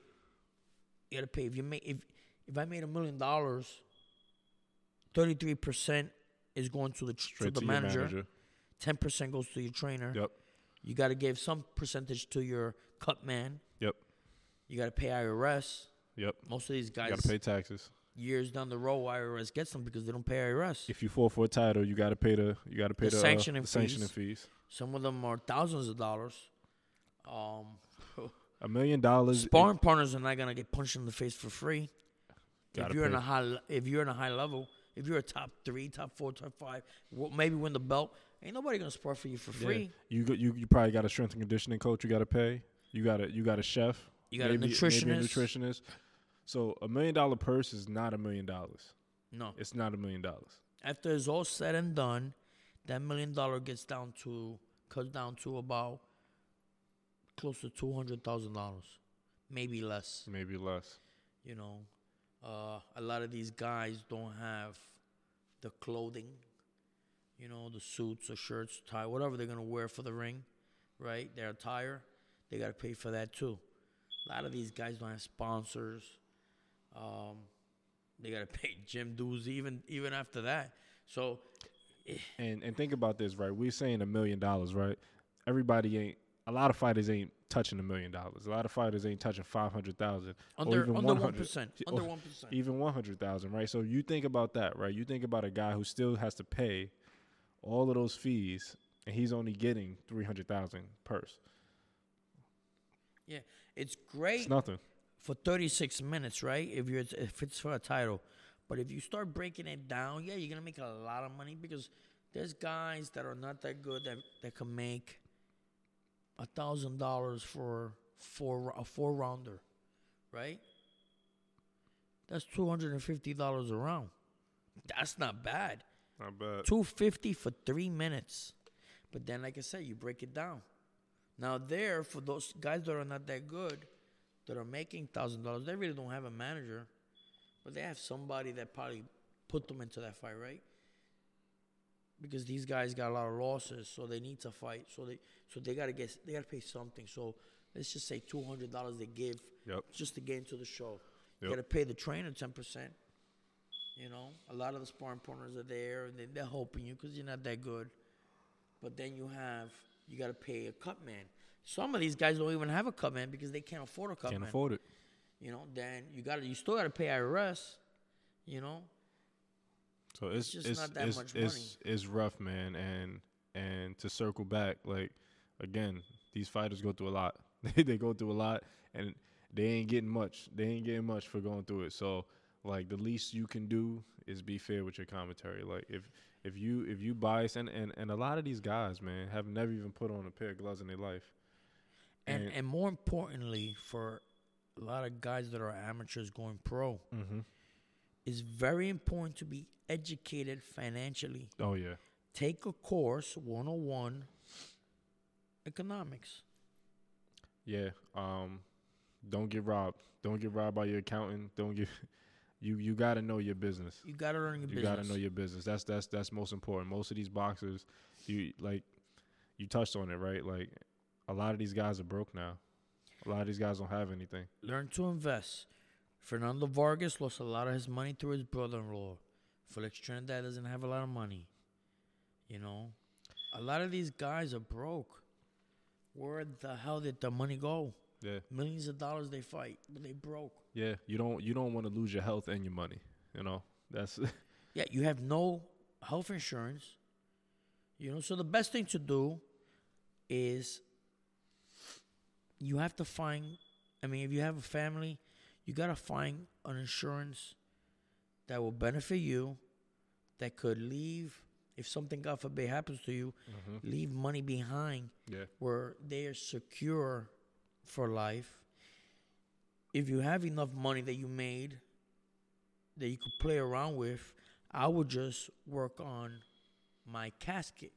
You gotta pay. If you make if if I made a million dollars, thirty three percent is going to the tr- to the to manager. Ten percent goes to your trainer. Yep. You got to give some percentage to your cut man. Yep. You got to pay IRS. Yep. Most of these You guys, gotta pay taxes. years down the road, IRS gets them because they don't pay IRS. If you fall for a title, you gotta pay the you gotta pay The the, uh, sanctioning the sanctioning fees. fees. Some of them are thousands of dollars. Um, A million dollars. sparring partners are not gonna get punched in the face for free. If you're in a high, if you're in a high level, if you're a top three, top four, top five, w- maybe win the belt, ain't nobody gonna spar for you for Yeah. free. You go, you you probably got a strength and conditioning coach. You got to pay. You got a you got a chef. You got a maybe, Maybe a nutritionist. nutritionist. So a million dollar purse is not a million dollars. No, It's not a million dollars. after it's all said and done, that million dollar gets down to cuts down to about close to two hundred thousand dollars, maybe less. Maybe less. You know, uh, a lot of these guys don't have the clothing, you know, the suits or shirts, tie, whatever they're gonna wear for the ring, right? Their attire, they gotta pay for that too. A lot of these guys don't have sponsors. Um, they gotta pay gym dues even even after that. So And and think about this, right? We're saying a million dollars, right? Everybody ain't. A lot of fighters ain't touching a million dollars. A lot of fighters ain't touching five hundred thousand. under even under 100. one percent, under one percent. even 100,000, right? So you think about that, right? You think about a guy who still has to pay all of those fees and he's only getting 300,000 purse. Yeah, it's great. It's nothing. for 36 minutes, right? If you're if it's for a title, but if you start breaking it down, yeah, you're gonna make a lot of money because there's guys that are not that good that that can make a thousand dollars for four a four rounder, right? That's two hundred and fifty dollars a round. That's not bad. Not bad. Two fifty for three minutes. But then, like I said, you break it down. Now, there for those guys that are not that good, that are making thousand dollars, they really don't have a manager, but they have somebody that probably put them into that fight, right? Because these guys got a lot of losses, so they need to fight. So they so they gotta get they gotta pay something. So let's just say two hundred dollars they give Yep. just to get into the show. You gotta pay the trainer ten percent. You know, a lot of the sparring partners are there and they, they're helping you because you're not that good. But then you have you got to pay a cut man. Some of these guys don't even have a cut man because they can't afford a cut Can't man. afford it. You know, then you got to you still got to pay IRS. You know, So it's just it's not that it's, much it's, it's rough, man. And and to circle back, like again, these fighters go through a lot. they they go through a lot, and they ain't getting much. They ain't getting much for going through it. So like the least you can do is be fair with your commentary. Like if if you if you bias and and and a lot of these guys, man, have never even put on a pair of gloves in their life. and And- and more importantly for a lot of guys that are amateurs going pro, Mm-hmm. It's very important to be educated financially. Oh yeah. Take a course 101 economics. Yeah. Um, don't get robbed. Don't get robbed by your accountant. Don't get you. You got to know your business. You got to learn your You business. got to know your business. That's that's that's most important. Most of these boxers, you like, you touched on it, right? Like, a lot of these guys are broke now. A lot of these guys don't have anything. Learn to invest. Fernando Vargas lost a lot of his money through his brother-in-law. Felix Trinidad doesn't have a lot of money. You know, a lot of these guys are broke. Where the hell did the money go? Yeah, Millions of dollars they fight, but they broke. yeah. You don't you don't want to lose your health and your money. You know that's Yeah, you have no health insurance. You know, so the best thing to do is you have to find I mean, if you have a family, you got to find an insurance that will benefit you that could leave if something god forbid happens to you, leave money behind yeah. where they are secure for life if you have enough money that you made that you could play around with, I would just work on my casket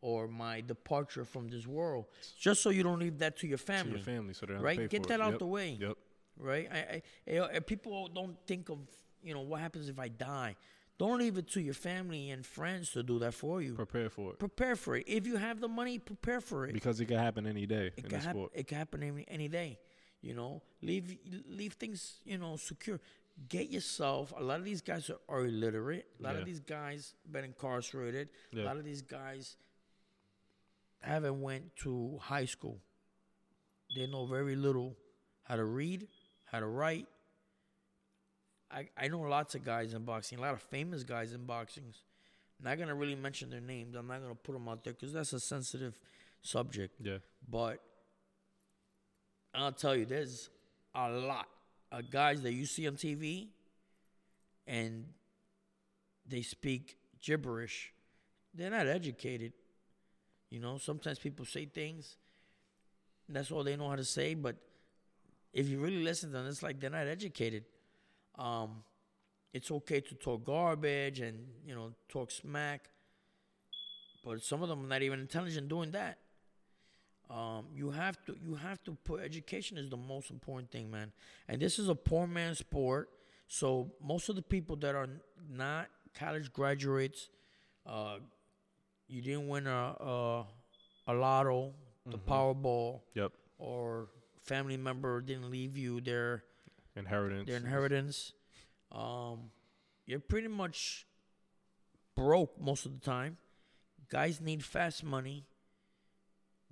or my departure from this world, just so you don't leave that to your To family. your family, so right? Get that out Yep. the way Yep. Right? I, I, people don't think of you know what happens if I die. Don't leave it to your family and friends to do that for you. Prepare for it Prepare for it. If you have the money, prepare for it. because it can happen any day it in can sport. It can happen any, any day. You know, leave leave things you know secure. Get yourself. A lot of these guys are, are illiterate. A lot Yeah. of these guys been incarcerated. A lot of these guys haven't went to high school. They know very little how to read, how to write. I, I know lots of guys in boxing, a lot of famous guys in boxing. Not gonna really mention their names. I'm not gonna put them out there because that's a sensitive subject. Yeah. But I'll tell you, there's a lot of guys that you see on TV and they speak gibberish. They're not educated. You know, sometimes people say things, and that's all they know how to say. But if you really listen to them, it's like they're not educated. Um, it's okay to talk garbage and you know talk smack, but some of them are not even intelligent doing that. Um, you have to you have to put education is the most important thing, man. And this is a poor man's sport, so most of the people that are not college graduates, uh, you didn't win a a, a lotto, the Powerball, Yep. or family member didn't leave you their Inheritance. their inheritance. Um, you're pretty much broke most of the time. Guys need fast money.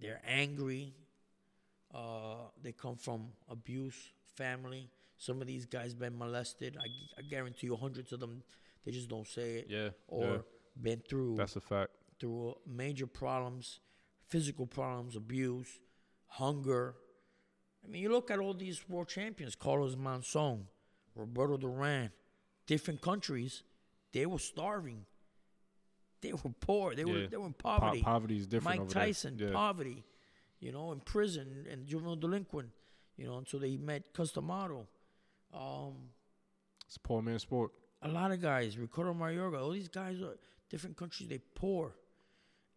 They're angry. Uh, they come from abuse, family. Some of these guys been molested. I, I guarantee you, hundreds of them, they just don't say it. Yeah. Or yeah. been through That's a fact. through major problems, physical problems, abuse, hunger. I mean, you look at all these world champions, Carlos Monzon, Roberto Duran, different countries, they were starving. They were poor. They were they were in Po- poverty. poverty is different. Mike over there. Tyson, Yeah. poverty, you know, in prison and juvenile delinquent, you know, until they met Cus D'Amato. Um, It's a poor man's sport. a lot of guys, Ricardo Mayorga, all these guys are different countries. They poor,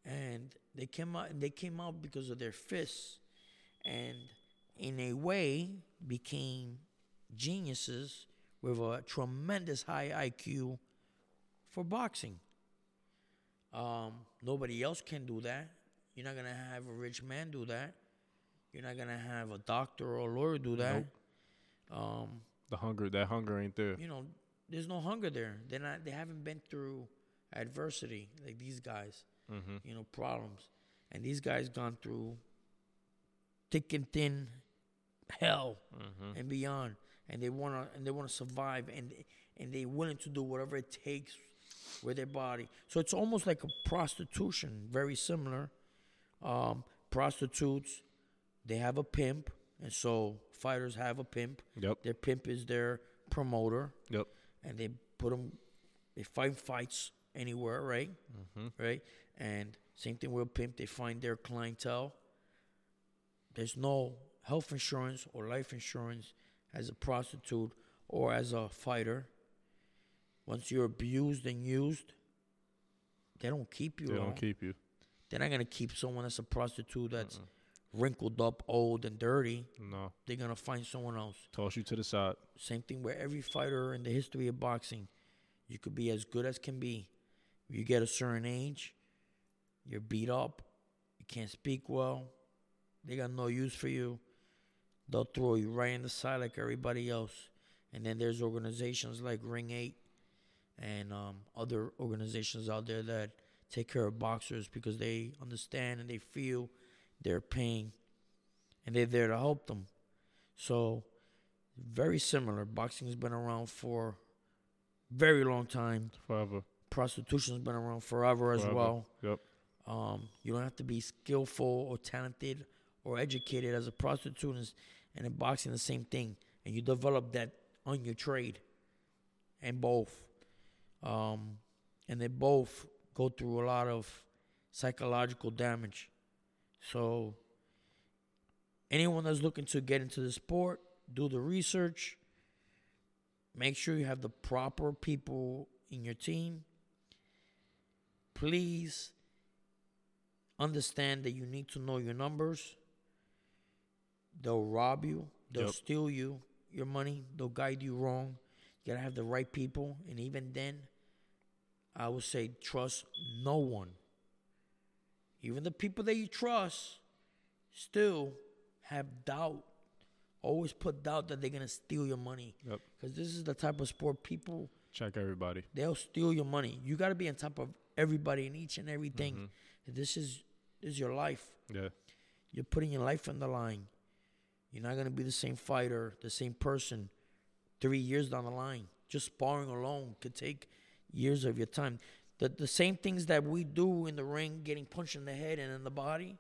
and they came out and they came out because of their fists, and in a way became geniuses with a tremendous high IQ for boxing. Um, nobody else can do that. You're not gonna have a rich man do that. You're not gonna have a doctor or a lawyer do that. Um, The hunger, that hunger ain't there. you know, there's no hunger there. They're not. They haven't been through adversity like these guys. Mm-hmm. You know, problems, and these guys gone through thick and thin hell Mm-hmm. and beyond, and they wanna and they wanna survive, and and they willing to do whatever it takes with their body. So it's almost like a prostitution, very similar. Um, prostitutes, they have a pimp, and so fighters have a pimp. Yep. Their pimp is their promoter, Yep. and they put them, they find fights anywhere, right? Mm-hmm. Right? And same thing with a pimp, they find their clientele. There's no health insurance or life insurance as a prostitute or as a fighter. Once you're abused and used, they don't keep you. They long. don't keep you. They're not gonna keep someone that's a prostitute that's wrinkled up, old, and dirty. No. They're gonna find someone else. Toss you to the side. Same thing where every fighter in the history of boxing, you could be as good as can be. You get a certain age, you're beat up, you can't speak well, they got no use for you. They'll throw you right in the side like everybody else. And then there's organizations like Ring 8 and um, other organizations out there that take care of boxers because they understand and they feel their pain and they're there to help them. So, very similar. Boxing has been around for very long time. Forever. Prostitution's been around forever as Forever. well. Yep. Um, you don't have to be skillful or talented or educated as a prostitute, and, in boxing the same thing. And you develop that on your trade, and both, um, and they both go through a lot of psychological damage. So, anyone that's looking to get into the sport, do the research. Make sure you have the proper people in your team. Please understand that you need to know your numbers. They'll rob you, they'll Yep. steal you, your money, they'll guide you wrong. You gotta have the right people, and even then, I would say trust no one. Even the people that you trust still have doubt. Always put doubt that they're gonna steal your money. Yep. Because this is the type of sport people Check everybody. they'll steal your money. You got to be on top of everybody and each and everything. Mm-hmm. This is this is your life. Yeah. You're putting your life on the line. You're not gonna be the same fighter, the same person, three years down the line. Just sparring alone could take years of your time. The the same things that we do in the ring, getting punched in the head and in the body.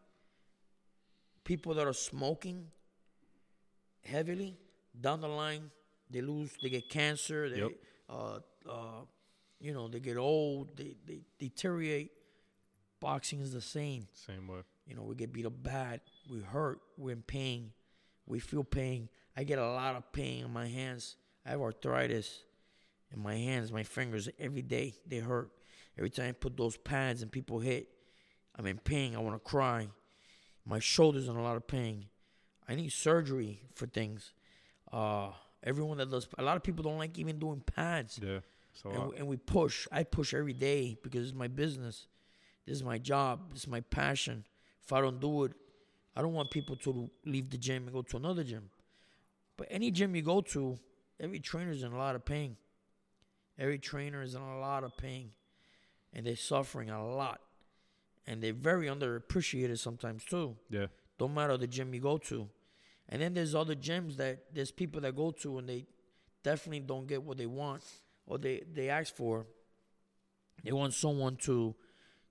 People that are smoking heavily down the line, they lose, they get cancer, they, Yep. uh, uh, you know, they get old, they, they deteriorate. Boxing is the same. Same way. You know, we get beat up bad. We hurt. We're in pain. We feel pain. I get a lot of pain in my hands. I have arthritis in my hands, my fingers. Every day they hurt. Every time I put those pads and people hit, I'm in pain. I want to cry. My shoulders in a lot of pain. I need surgery for things. Uh, everyone that does, a lot of people don't like even doing pads Yeah. So and, uh, we, and we push. I push every day because it's my business. This is my job. This is my passion. If I don't do it, I don't want people to leave the gym and go to another gym. But any gym you go to, every trainer is in a lot of pain. Every trainer is in a lot of pain, and they're suffering a lot, and they're very underappreciated sometimes too. yeah. Don't matter the gym you go to. And then there's other gyms that there's people that go to and they definitely don't get what they want or they, they ask for. They want someone to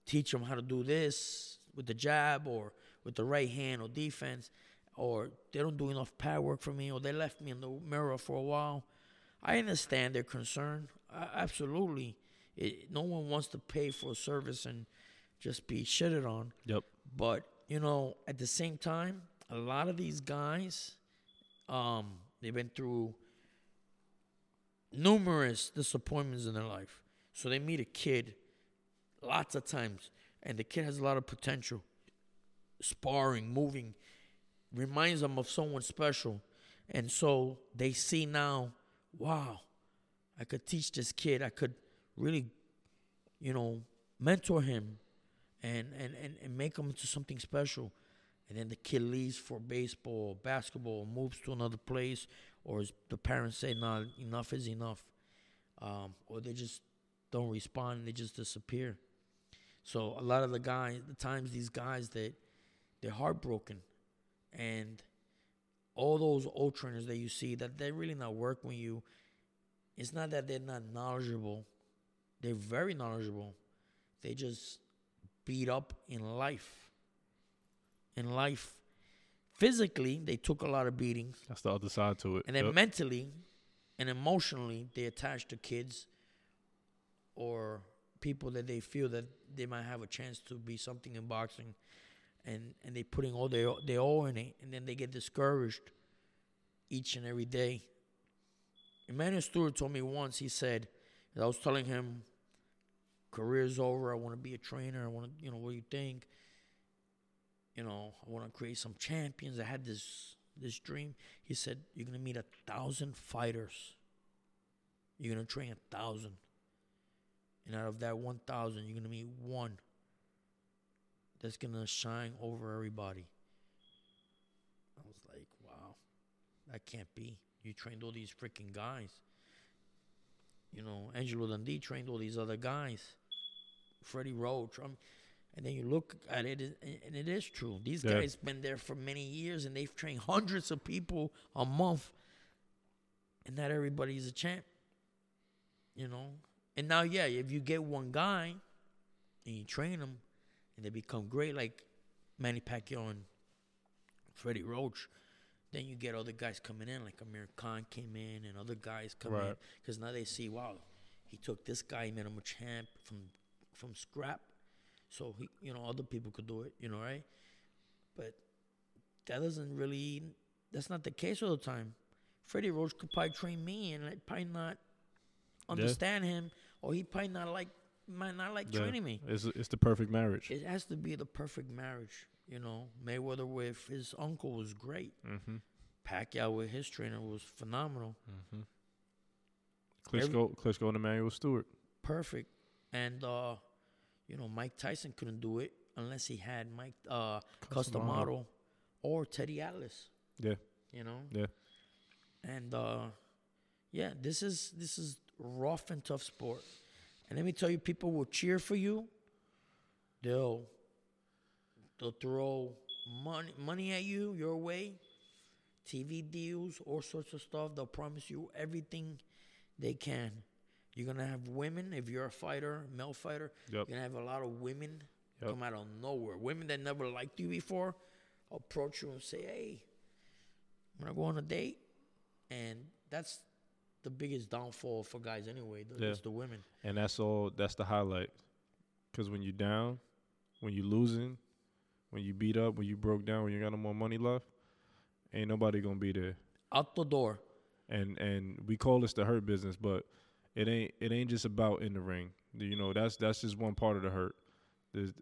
teach them how to do this with the jab or with the right hand or defense, or they don't do enough pad work for me or they left me in the mirror for a while. I understand their concern. I, absolutely. It, no one wants to pay for a service and just be shitted on. Yep. But you know, at the same time, a lot of these guys, um, they've been through numerous disappointments in their life. So they meet a kid lots of times, and the kid has a lot of potential. Sparring, moving, reminds them of someone special. And so they see now, wow, I could teach this kid. I could really, you know, mentor him and, and, and, and make him into something special. And then the kid leaves for baseball, basketball, moves to another place, or the parents say, "No, enough is enough," um, or they just don't respond. They just disappear. So a lot of the guys, the times these guys that they're heartbroken, and all those old trainers that you see that they're really not working with you. It's not that they're not knowledgeable; they're very knowledgeable. They just beat up in life. In life, physically, they took a lot of beatings, That's the other side to it. and then Yep. mentally and emotionally, they attach to kids or people that they feel that they might have a chance to be something in boxing, and and they putting all their their all in it, and then they get discouraged each and every day. Emanuel Steward told me once. He said, I was telling him, career's over. I want to be a trainer. I want to, you know, what do you think? You know, I want to create some champions. I had this this dream. He said, You're gonna meet a thousand fighters. You're gonna train a thousand. And out of that one thousand, you're gonna meet one that's gonna shine over everybody. I was like, wow, that can't be. You trained all these freaking guys. You know, Angelo Dundee trained all these other guys. Freddie Roach. Um, and then you look at it, and- it is true. These Yeah. guys been there for many years, and they've trained hundreds of people a month. And not everybody's a champ. You know? And now, yeah, if you get one guy and you train them, and they become great, like Manny Pacquiao and Freddie Roach, then you get other guys coming in, like Amir Khan came in, and other guys come in, Right. because now they see, wow, he took this guy, he made him a champ from from scrap, so he, you know, other people could do it, you know, right? But that doesn't really, that's not the case all the time. Freddie Roach could probably train me, and I'd probably not understand him, or he probably not like might not like Yeah. training me. It's it's the perfect marriage. It has to be the perfect marriage, you know. Mayweather with his uncle was great. Mm-hmm. Pacquiao with his trainer was phenomenal, Mm-hmm. Klitschko, Klitschko and Emanuel Steward. perfect. And uh, you know, Mike Tyson couldn't do it unless he had Mike uh Cus D'Amato or Teddy Atlas. Yeah. You know? Yeah. And uh yeah, this is this is rough and tough sport. And let me tell you, people will cheer for you. They'll they'll throw money money at you your way, TV deals, all sorts of stuff. They'll promise you everything they can. You're gonna have women if you're a fighter, male fighter. Yep. You're gonna have a lot of women Yep. come out of nowhere. Women that never liked you before approach you and say, "Hey, I'm gonna go on a date," and that's the biggest downfall for guys anyway. The, Yeah. It's the women. And that's all. That's the highlight. Because when you're down, when you're losing, when you beat up, when you broke down, when you got no more money left, ain't nobody gonna be there. Out the door. And and we call this the hurt business, but it ain't it ain't just about in the ring. You know, that's that's just one part of the hurt. There's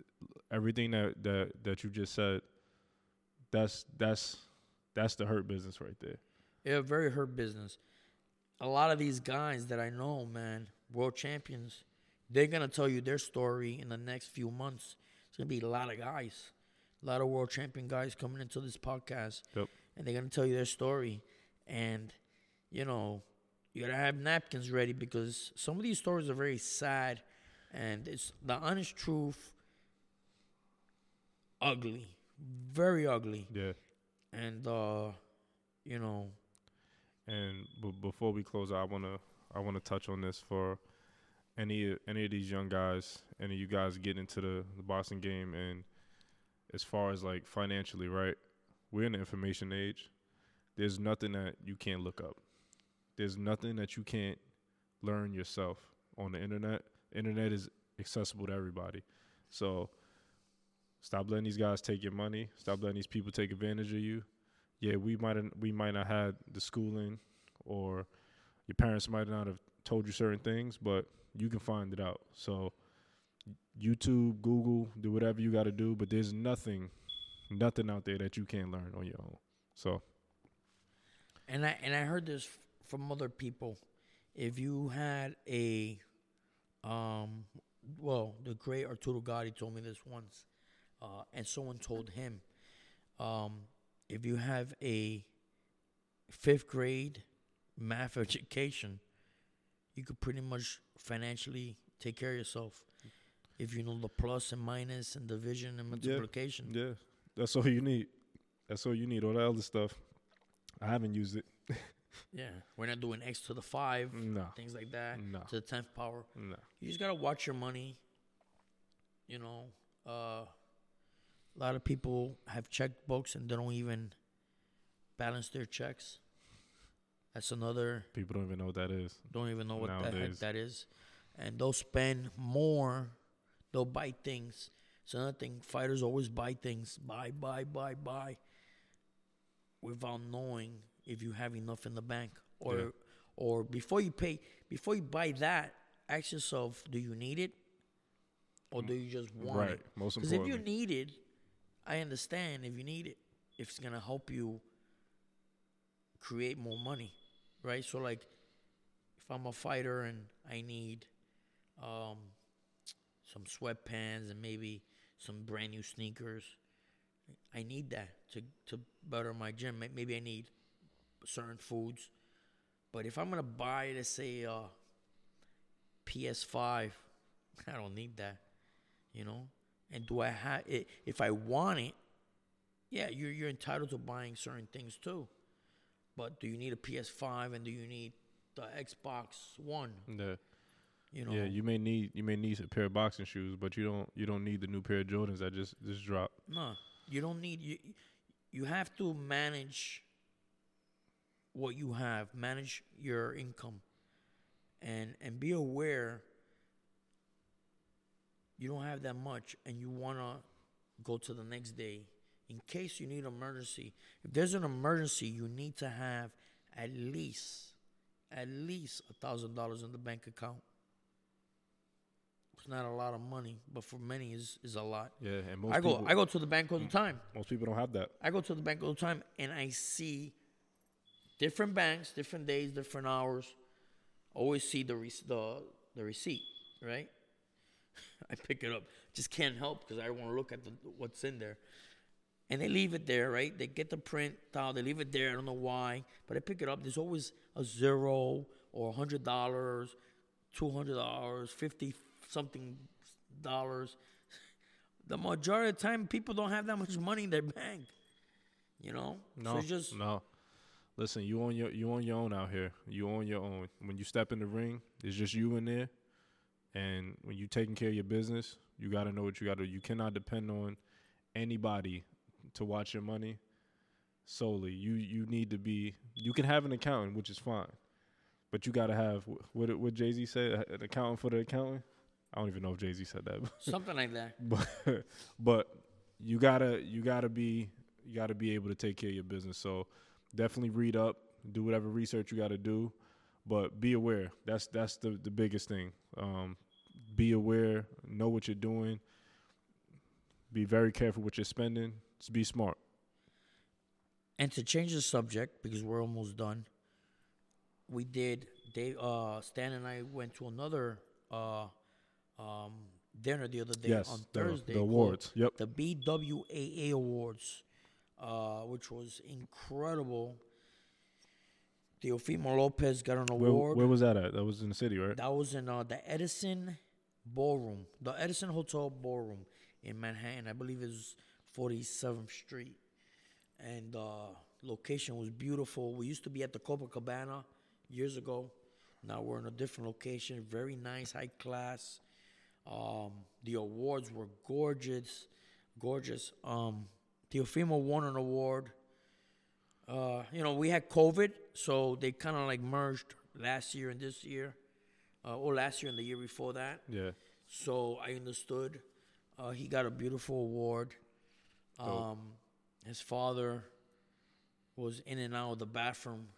everything that that that you just said. That's that's that's the hurt business right there. Yeah, very hurt business. A lot of these guys that I know, man, world champions, they're gonna tell you their story in the next few months. It's gonna be a lot of guys, a lot of world champion guys coming into this podcast, Yep. and they're gonna tell you their story. And you know, you gotta have napkins ready because some of these stories are very sad, and it's the honest truth. Ugly, very ugly, Yeah. and uh, you know, And b- before we close I wanna I wanna touch on this for any any of these young guys, any of you guys get into the, the boxing game, and as far as like financially, right? We're in the information age. There's nothing that you can't look up. There's nothing that you can't learn yourself on the internet. Internet is accessible to everybody. So stop letting these guys take your money. Stop letting these people take advantage of you yeah, we might we might not had the schooling, or your parents might not have told you certain things, but you can find it out. So YouTube, Google, do whatever you got to do, but there's nothing, nothing out there that you can't learn on your own. So And I and I heard this from other people. If you had a, um, well, the great Arturo Gatti told me this once, uh, and someone told him, um, if you have a fifth grade math education, you could pretty much financially take care of yourself. If you know the plus and minus and division and multiplication. yeah, that's all you need. That's all you need. All that other stuff, I haven't used it. yeah. We're not doing X to the five, No, things like that, no, to the tenth power. no. You just gotta watch your money. You know, uh, a lot of people have checkbooks and they don't even balance their checks. That's another. People don't even know what that is. Don't even know what the heck that is, and they'll spend more. They'll buy things. It's another thing. Fighters always buy things. Buy, buy, buy, buy. Without knowing if you have enough in the bank, or Yeah. or before you pay, before you buy that, ask yourself: Do you need it, or do you just want right. it? Most Because if you need it, I understand. If you need it, if it's gonna help you create more money, right? So like, if I'm a fighter and I need um, some sweatpants and maybe some brand new sneakers, I need that to to better my gym. Maybe I need certain foods, but if I'm gonna buy, let's say, a PS5, I don't need that, you know. And do I have it? If I want it, yeah, you're you're entitled to buying certain things too. But do you need a PS5 and do you need the Xbox One? yeah. You know, Yeah, you may need you may need a pair of boxing shoes, but you don't you don't need the new pair of Jordans that just just dropped. no, you don't need you. You have to manage what you have, manage your income, and and be aware. You don't have that much, and you wanna go to the next day in case you need emergency. If there's an emergency, you need to have at least, at least a thousand dollars in the bank account. It's not a lot of money, but for many is is a lot. Yeah, and most I go people, I go to the bank all the mm. time. most people don't have that. I go to the bank all the time and I see different banks, different days, different hours. Always see the the the receipt, right? I pick it up. Just can't help because I want to look at the, what's in there. And they leave it there, right? They get the print out. They leave it there. I don't know why, but I pick it up. There's always a zero or a hundred dollars, two hundred dollars, fifty something dollars. The majority of the time, people don't have that much money in their bank. You know, No, so just no. Listen, you on your you on your own out here. You on your own. When you step in the ring, it's just you in there. And when you're taking care of your business, you got to know what you got to. You cannot depend on anybody to watch your money solely. You you need to be. You can have an accountant, which is fine, but you got to have wh- what what Jay Z said, an accountant for the accountant. I don't even know if Jay Z said that, something like that. but but you gotta you gotta be you gotta be able to take care of your business. So definitely read up, do whatever research you got to do, but be aware. That's that's the the biggest thing. Um, be aware, know what you're doing. Be very careful what you're spending. Just be smart. And to change the subject because we're almost done, we did. They uh, Stan and I went to another uh, um, dinner the other day yes, on Thursday. the called awards. Yep. the BWAA Awards, uh, which was incredible. Teofimo Lopez got an Where, award. where was that at? That was in the city, right? That was in uh, the Edison Ballroom, the Edison Hotel Ballroom in Manhattan. I believe it was 47th Street. And uh, location was beautiful. We used to be at the Copacabana years ago. Now we're in a different location. Very nice, high class. Um, the awards were gorgeous, gorgeous. Um, Teofimo won an award. Uh, you know, we had COVID, so they kind of like merged last year and this year, uh, or last year and the year before that. Yeah. So I understood. Uh, he got a beautiful award. Um, his father was in and out of the bathroom.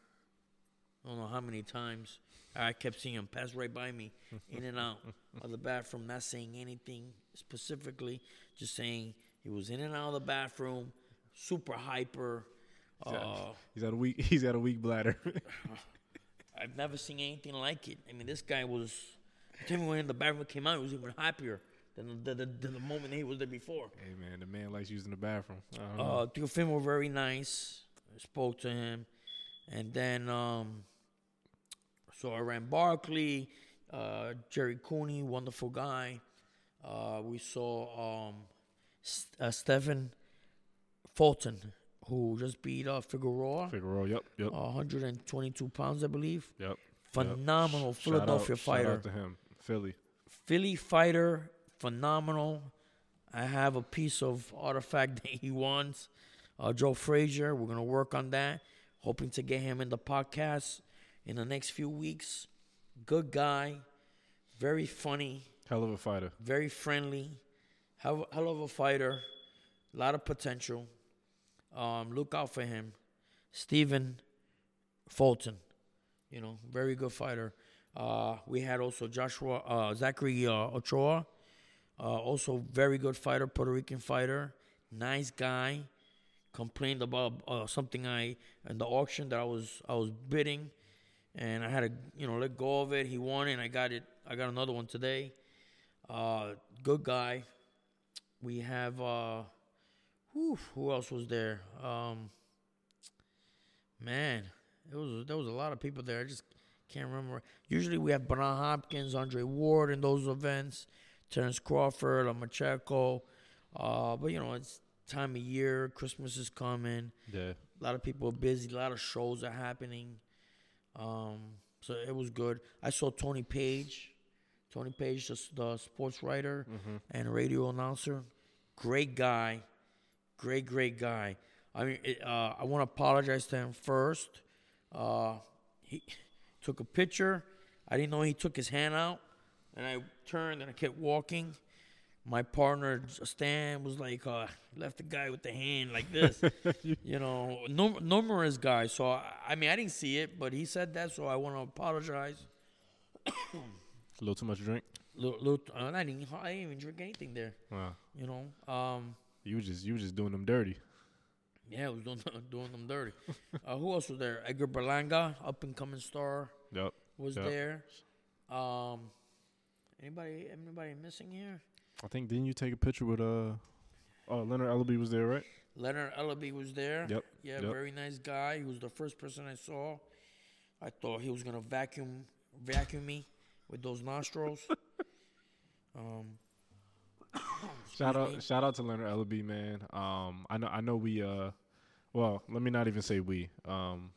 I don't know how many times. I kept seeing him pass right by me, in and out of the bathroom, not saying anything specifically, just saying he was in and out of the bathroom, super hyper. Uh, He's got a weak. He's got a weak bladder. I've never seen anything like it. I mean, this guy was. Tell me when the bathroom came out, he was even happier than the, the, the, the moment he was there before. hey man, the man likes using the bathroom. I don't know. Uh, Teofimo very nice. I spoke to him, and then um, so Iran Barkley, uh, Jerry Cooney, wonderful guy. Uh, we saw um, S- uh, Stephen Fulton, who just beat uh, Figueroa, Figueroa. Yep. Yep. uh, 122 pounds, I believe. yep. Phenomenal Shout Philadelphia out, fighter. Shout out to him, Philly. Philly fighter, phenomenal. I have a piece of artifact that he wants. Uh, Joe Frazier, we're gonna work on that. Hoping to get him in the podcast in the next few weeks. Good guy, very funny, Hell of a fighter. very friendly, hell, hell of a fighter, a lot of potential. Um, look out for him, Stephen Fulton. You know, very good fighter. Uh, we had also Joshua uh, Zachary uh, Ochoa, uh, also very good fighter, Puerto Rican fighter, nice guy. Complained about uh, something I in the auction that I was I was bidding, and I had to you know let go of it. He won it. and I got it. I got another one today. Uh, good guy. We have whew, who else was there? Um, man, it was there was a lot of people there. I just can't remember. Usually we have Bernard Hopkins, Andre Ward in those events, Terrence Crawford, Macheco. Uh, but you know it's time of year. Christmas is coming. Yeah. A lot of people are busy. A lot of shows are happening. Um, so it was good. I saw Tony Paige. Tony Paige, the, the sports writer and radio announcer. Great guy. Great, great guy. I mean, it, uh, I want to apologize to him first. Uh, he took a picture. I didn't know he took his hand out. And I turned and I kept walking. My partner Stan was like, uh, left the guy with the hand like this, you know, num- numerous guys. So I, I mean, I didn't see it, but he said that, so I want to apologize. A little too much drink. Little, little, uh, I didn't, I didn't even drink anything there, Wow. you know. Um, You was just you was just doing them dirty. yeah, I was doing doing them dirty. uh, who else was there? Edgar Berlanga, up and coming star, Yep. was Yep. there. Um, anybody, anybody missing here? I think didn't you take a picture with uh oh Leonard Ellerbe was there, right? Leonard Ellerbe was there. Yep. Yeah, Yep. very nice guy. He was the first person I saw. I thought he was gonna vacuum vacuum me with those nostrils. um, Shout out shout out to Leonard Ellerbe, man. Um I know I know we uh well, let me not even say we. Um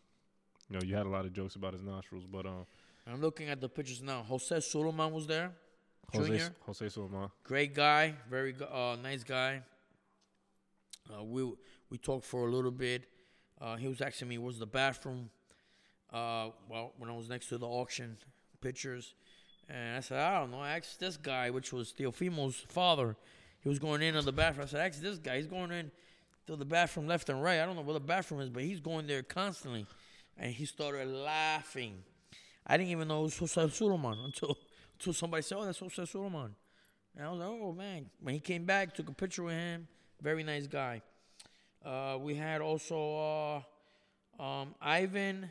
you know, you had a lot of jokes about his nostrils, but um I'm looking at the pictures now. Jose Sulaiman was there. Jose Junior. Jose Sulaiman. Great guy, very uh, nice guy. Uh, we we talked for a little bit. Uh, he was asking me, "Was the bathroom?" Uh, well, when I was next to the auction pictures, and I said, "I don't know." I asked this guy, which was Teofimo's father. He was going in on the bathroom. I said, actually, this guy. He's going in to the bathroom left and right. I don't know where the bathroom is, but he's going there constantly." And he started laughing. I didn't even know it was Jose Sulaiman until until somebody said, "Oh, that's Jose Sulaiman." And I was like, "Oh man!" When he came back, took a picture with him. Very nice guy. Uh, we had also uh, um, Ivan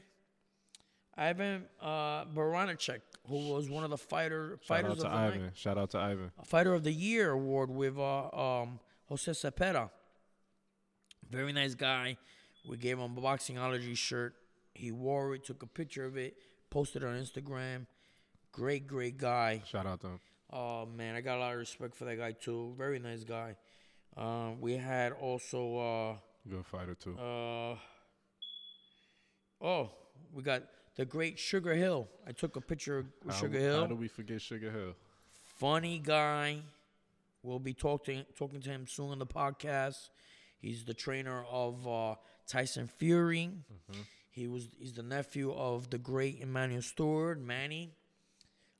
Ivan uh, who was one of the fighter Shout fighters out of the Ivan. night, Shout out to Ivan. a fighter of the year award with uh, um, Jose Zepeda. Very nice guy. We gave him a boxingology shirt. He wore it, took a picture of it, posted it on Instagram. Great, great guy. Shout out to him. Oh man, I got a lot of respect for that guy too. Very nice guy. Um, we had also a Good fighter too. uh, uh, oh, we got the great Sugar Hill. I took a picture of Sugar How Hill. How do we forget Sugar Hill? Funny guy. We'll be talking talking to him soon on the podcast. He's the trainer of uh, Tyson Fury. He was he's the nephew of the great Emanuel Steward, Manny,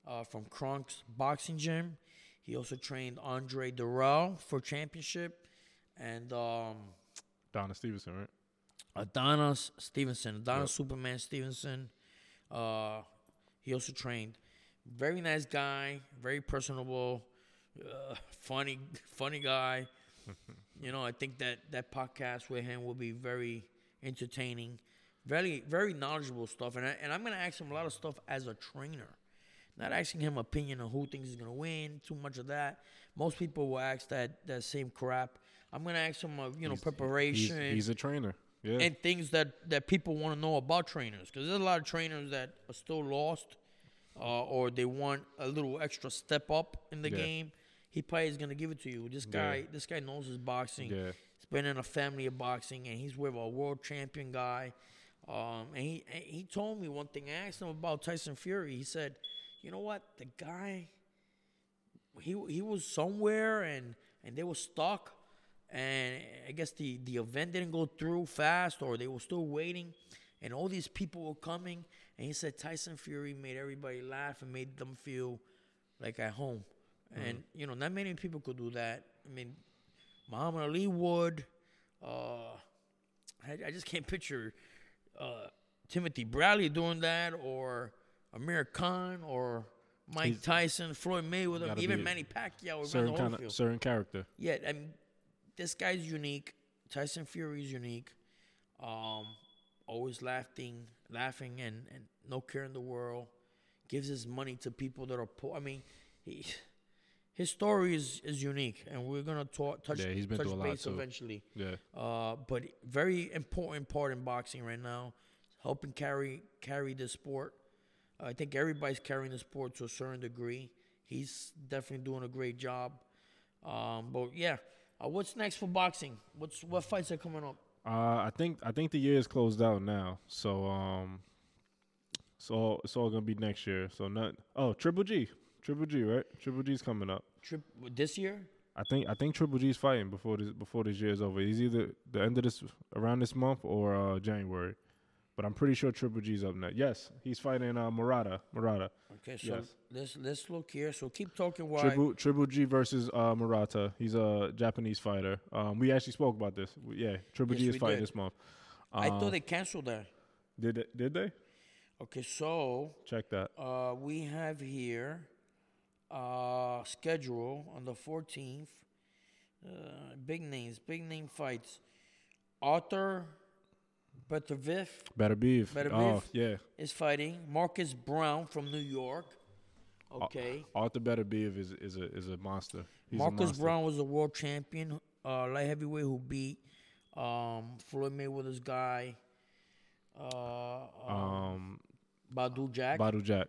uh, from Kronk's boxing gym. He also trained Andre Dirrell for championship, and um, Donna Stevenson, right? Adonis Stevenson, Adonis Yep. Superman Stevenson. Uh, he also trained. Very nice guy, very personable, uh, funny, funny guy. you know, I think that that podcast with him will be very entertaining, very, very knowledgeable stuff. And I, and I'm gonna ask him a lot of stuff as a trainer, not asking him opinion on who thinks he's gonna win. Too much of that. Most people will ask that that same crap. I'm gonna ask him of you know He's- preparation He's, he's a trainer. Yeah. and things that that people want to know about trainers because there's a lot of trainers that are still lost uh, or they want a little extra step up in the Yeah. game he probably is going to give it to you this Yeah. guy this guy knows his boxing yeah. he's been in a family of boxing and he's with a world champion guy um, and he and he told me one thing i asked him about tyson fury he said you know what the guy he he was somewhere and and they were stuck and I guess the the event didn't go through fast or they were still waiting. And all these people were coming. And he said Tyson Fury made everybody laugh and made them feel like at home. And you know not many people could do that. I mean Muhammad Ali would. Uh I, I just can't picture uh Timothy Bradley doing that or Amir Khan or Mike He's- Tyson, Floyd Mayweather, even Manny Pacquiao, Certain kind of certain character. Yeah, I mean, this guy's unique. Tyson Fury is unique. Um, always laughing, laughing, and, and no care in the world. Gives his money to people that are poor. I mean, he, his story is, is unique, and we're gonna talk, touch, Yeah, he's been touch through a lot, base eventually. Yeah. Uh, but very important part in boxing right now, helping carry carry the sport. I think everybody's carrying the sport to a certain degree. He's definitely doing a great job. Um, but yeah, uh, what's next for boxing? What's what fights are coming up? Uh, I think I think the year is closed out now. So um, so it's all gonna be next year. So not oh Triple G, Triple G, right? Triple G's coming up. Trip this year? I think I think Triple G's fighting before this before this year is over. He's either the end of this around this month or uh January. But I'm pretty sure Triple G's up next. Yes, he's fighting uh, Murata. Murata. Okay, so Yes. let's let's look here. So keep talking while Triple Triple G versus uh, Murata. He's a Japanese fighter. Um, we actually spoke about this. We- Yeah, Triple G is fighting did. this month. I Um, thought they canceled that. did they, did they Okay, so check that? uh, we have here uh, schedule on the 14th. Uh, big names, big name fights. Arthur Beterbiev. Better beef. oh beef. yeah, is fighting. Marcus Browne from New York. Okay. Arthur Beterbiev is is a is a monster. He's a Marcus monster. Brown was a world champion, uh, light heavyweight who beat um, Floyd Mayweather's guy, uh, uh, Um, Badou Jack, Badou Jack.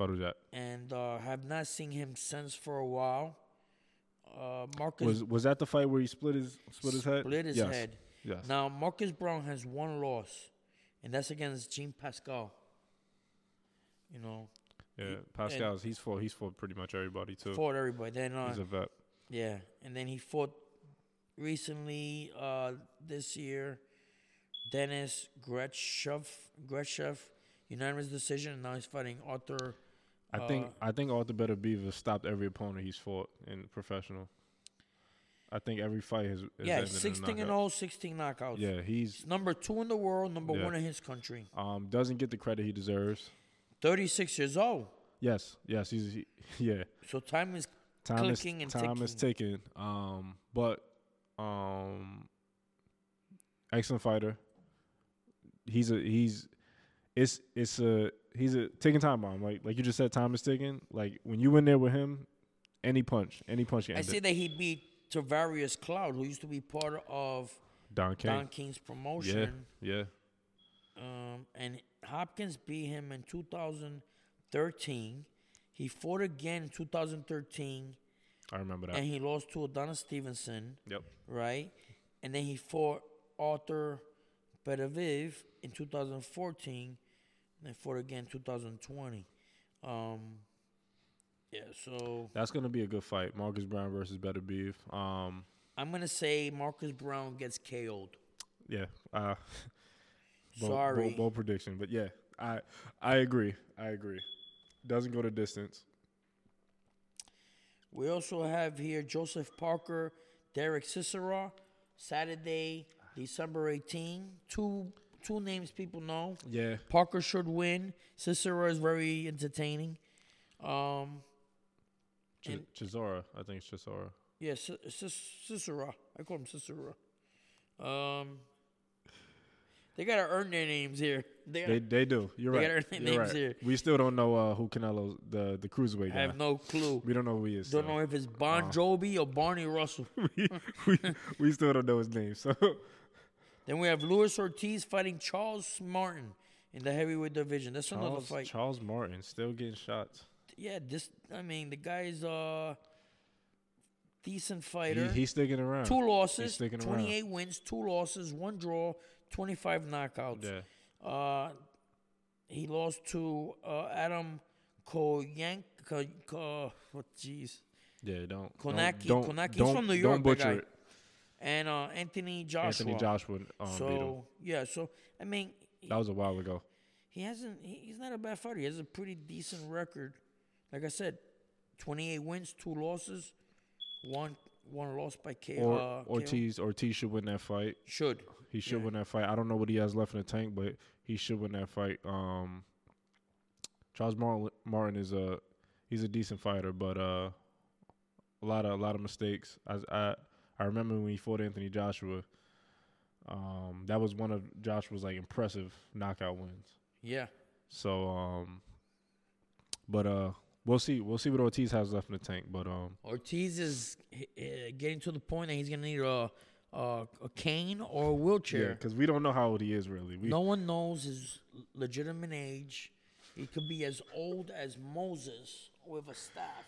Badou Jack. and uh, have not seen him since for a while. Uh, Marcus Was was that the fight where he split his split his head? split his yes. head. Yes. Now Marcus Browne has one loss, and that's against Jean Pascal. You know, Yeah, Pascal's he's fought he's fought pretty much everybody too. fought everybody. Then uh, He's a vet. Yeah, and then he fought recently uh, this year. Denis Grachev, Grachev, unanimous decision. And now he's fighting Arthur. I think uh, I think Arthur Better has stopped every opponent he's fought in professional. I think every fight has, has yeah, ended in a 16 and. 0, 16 knockouts. Yeah, he's He's number two in the world, number Yeah. one in his country. um doesn't get the credit he deserves. 36 years old. Yes, yes, he's he, yeah. So time is Time Clicking is and time is ticking. Um, but um, excellent fighter. He's a he's it's it's a he's a ticking time bomb. Like like you just said, time is ticking. Like when you in there with him, any punch, any punch I see that he beat Tavoris Cloud, who used to be part of Don King. Don King's promotion. yeah. Um, and Hopkins beat him in 2013. He fought again in 2013, I remember that. and he lost to Adonis Stevenson, Yep. right? And then he fought Arthur Beterbiev in 2014, and then fought again in 2020. Um, yeah, so That's gonna be a good fight. Marcus Browne versus Beterbiev. Um, I'm gonna say Marcus Browne gets KO'd. yeah. Uh, bold, Sorry. bold, bold prediction, but yeah, I I agree. I agree. Doesn't go to distance. We also have here Joseph Parker, Derek Cicero, Saturday, December 18. Two two names people know. Yeah. Parker should win. Cicero is very entertaining. Um, Ch- And- Chisora, I think it's Chisora. yeah, C- C- Cicero. I call him Cicero. Um, they gotta earn their names here. They, They they do. You're They right. gotta earn their You're names right. here. We still don't know uh, who Canelo the the cruiserweight guy. I have no clue. we don't know who he is. Don't so. know if it's Bon. Jovi or Barney Russell. we, we, we still don't know his name. So Then we have Luis Ortiz fighting Charles Martin in the heavyweight division. That's another Charles, fight. Charles Martin still getting shots. Yeah, this. I mean, the guy's a decent He, fighter. he's sticking around. two losses, sticking around. 28 wins, two losses, one draw, 25 knockouts. Yeah. Uh, he lost to uh, Adam Koyank. Ko, Ko, oh, jeez. Yeah, don't. Kownacki- don't, Kownacki, he's don't, from New Don't York, that butcher guy. it. And uh, Anthony Joshua. Anthony Joshua um, so, yeah, so, I mean, That was a while ago. he hasn't he, he's not a bad fighter. He has a pretty decent record. Like I said, 28 wins, two losses, one one loss by K. Or uh, KO. Ortiz Ortiz should win that fight. should. He should Yeah. win that fight. I don't know what he has left in the tank, but he should win that fight. Um, Charles Martin, Martin is a he's a decent fighter, but uh, a lot of a lot of mistakes. I I, I remember when he fought Anthony Joshua. Um, that was one of Joshua's like impressive knockout wins. Yeah. So um, but uh, we'll see we'll see what Ortiz has left in the tank. But um, Ortiz is uh, getting to the point that he's gonna need a a, a cane or a wheelchair. yeah, because we don't know how old he is really. We no one knows his legitimate age. He could be as old as Moses with a staff.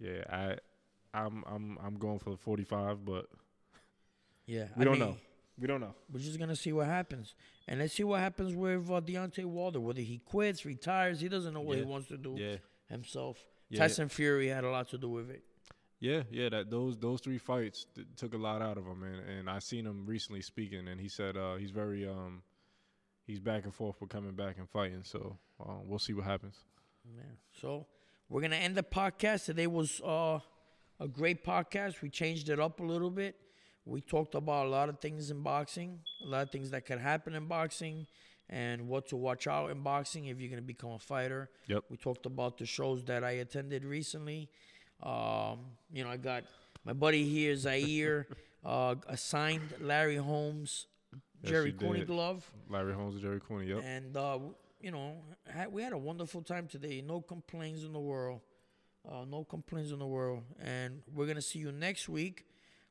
yeah I. I'm I'm I'm going for the 45, but Yeah, we I don't mean, know. We don't know. We're just gonna see what happens, and let's see what happens with uh, Deontay Wilder. Whether he quits, retires, he doesn't know what Yeah. he wants to do Yeah, himself. yeah, Tyson Fury had a lot to do with it. yeah, yeah. That those those three fights th- took a lot out of him, and and I seen him recently speaking, and he said uh, he's very um he's back and forth with coming back and fighting. So uh, we'll see what happens. Yeah. So we're gonna end the podcast. Today was uh, a great podcast. We changed it up a little bit. We talked about a lot of things in boxing, a lot of things that could happen in boxing, and what to watch out in boxing if you're gonna become a fighter. Yep. We talked about the shows that I attended recently. Um, you know, I got my buddy here, Zaire, uh, assigned Larry Holmes, Yes, Jerry Cooney glove. Larry Holmes and Jerry Cooney. Yep. And uh, you know, had, we had a wonderful time today. No complaints in the world. Uh, no complaints in the world. And we're gonna see you next week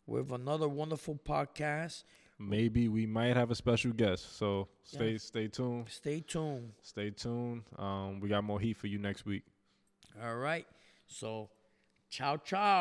with another wonderful podcast. Maybe we might have a special guest. So stay Yeah. stay tuned. Stay tuned. Stay tuned. Um, we got more heat for you next week. All right. So, ciao, ciao.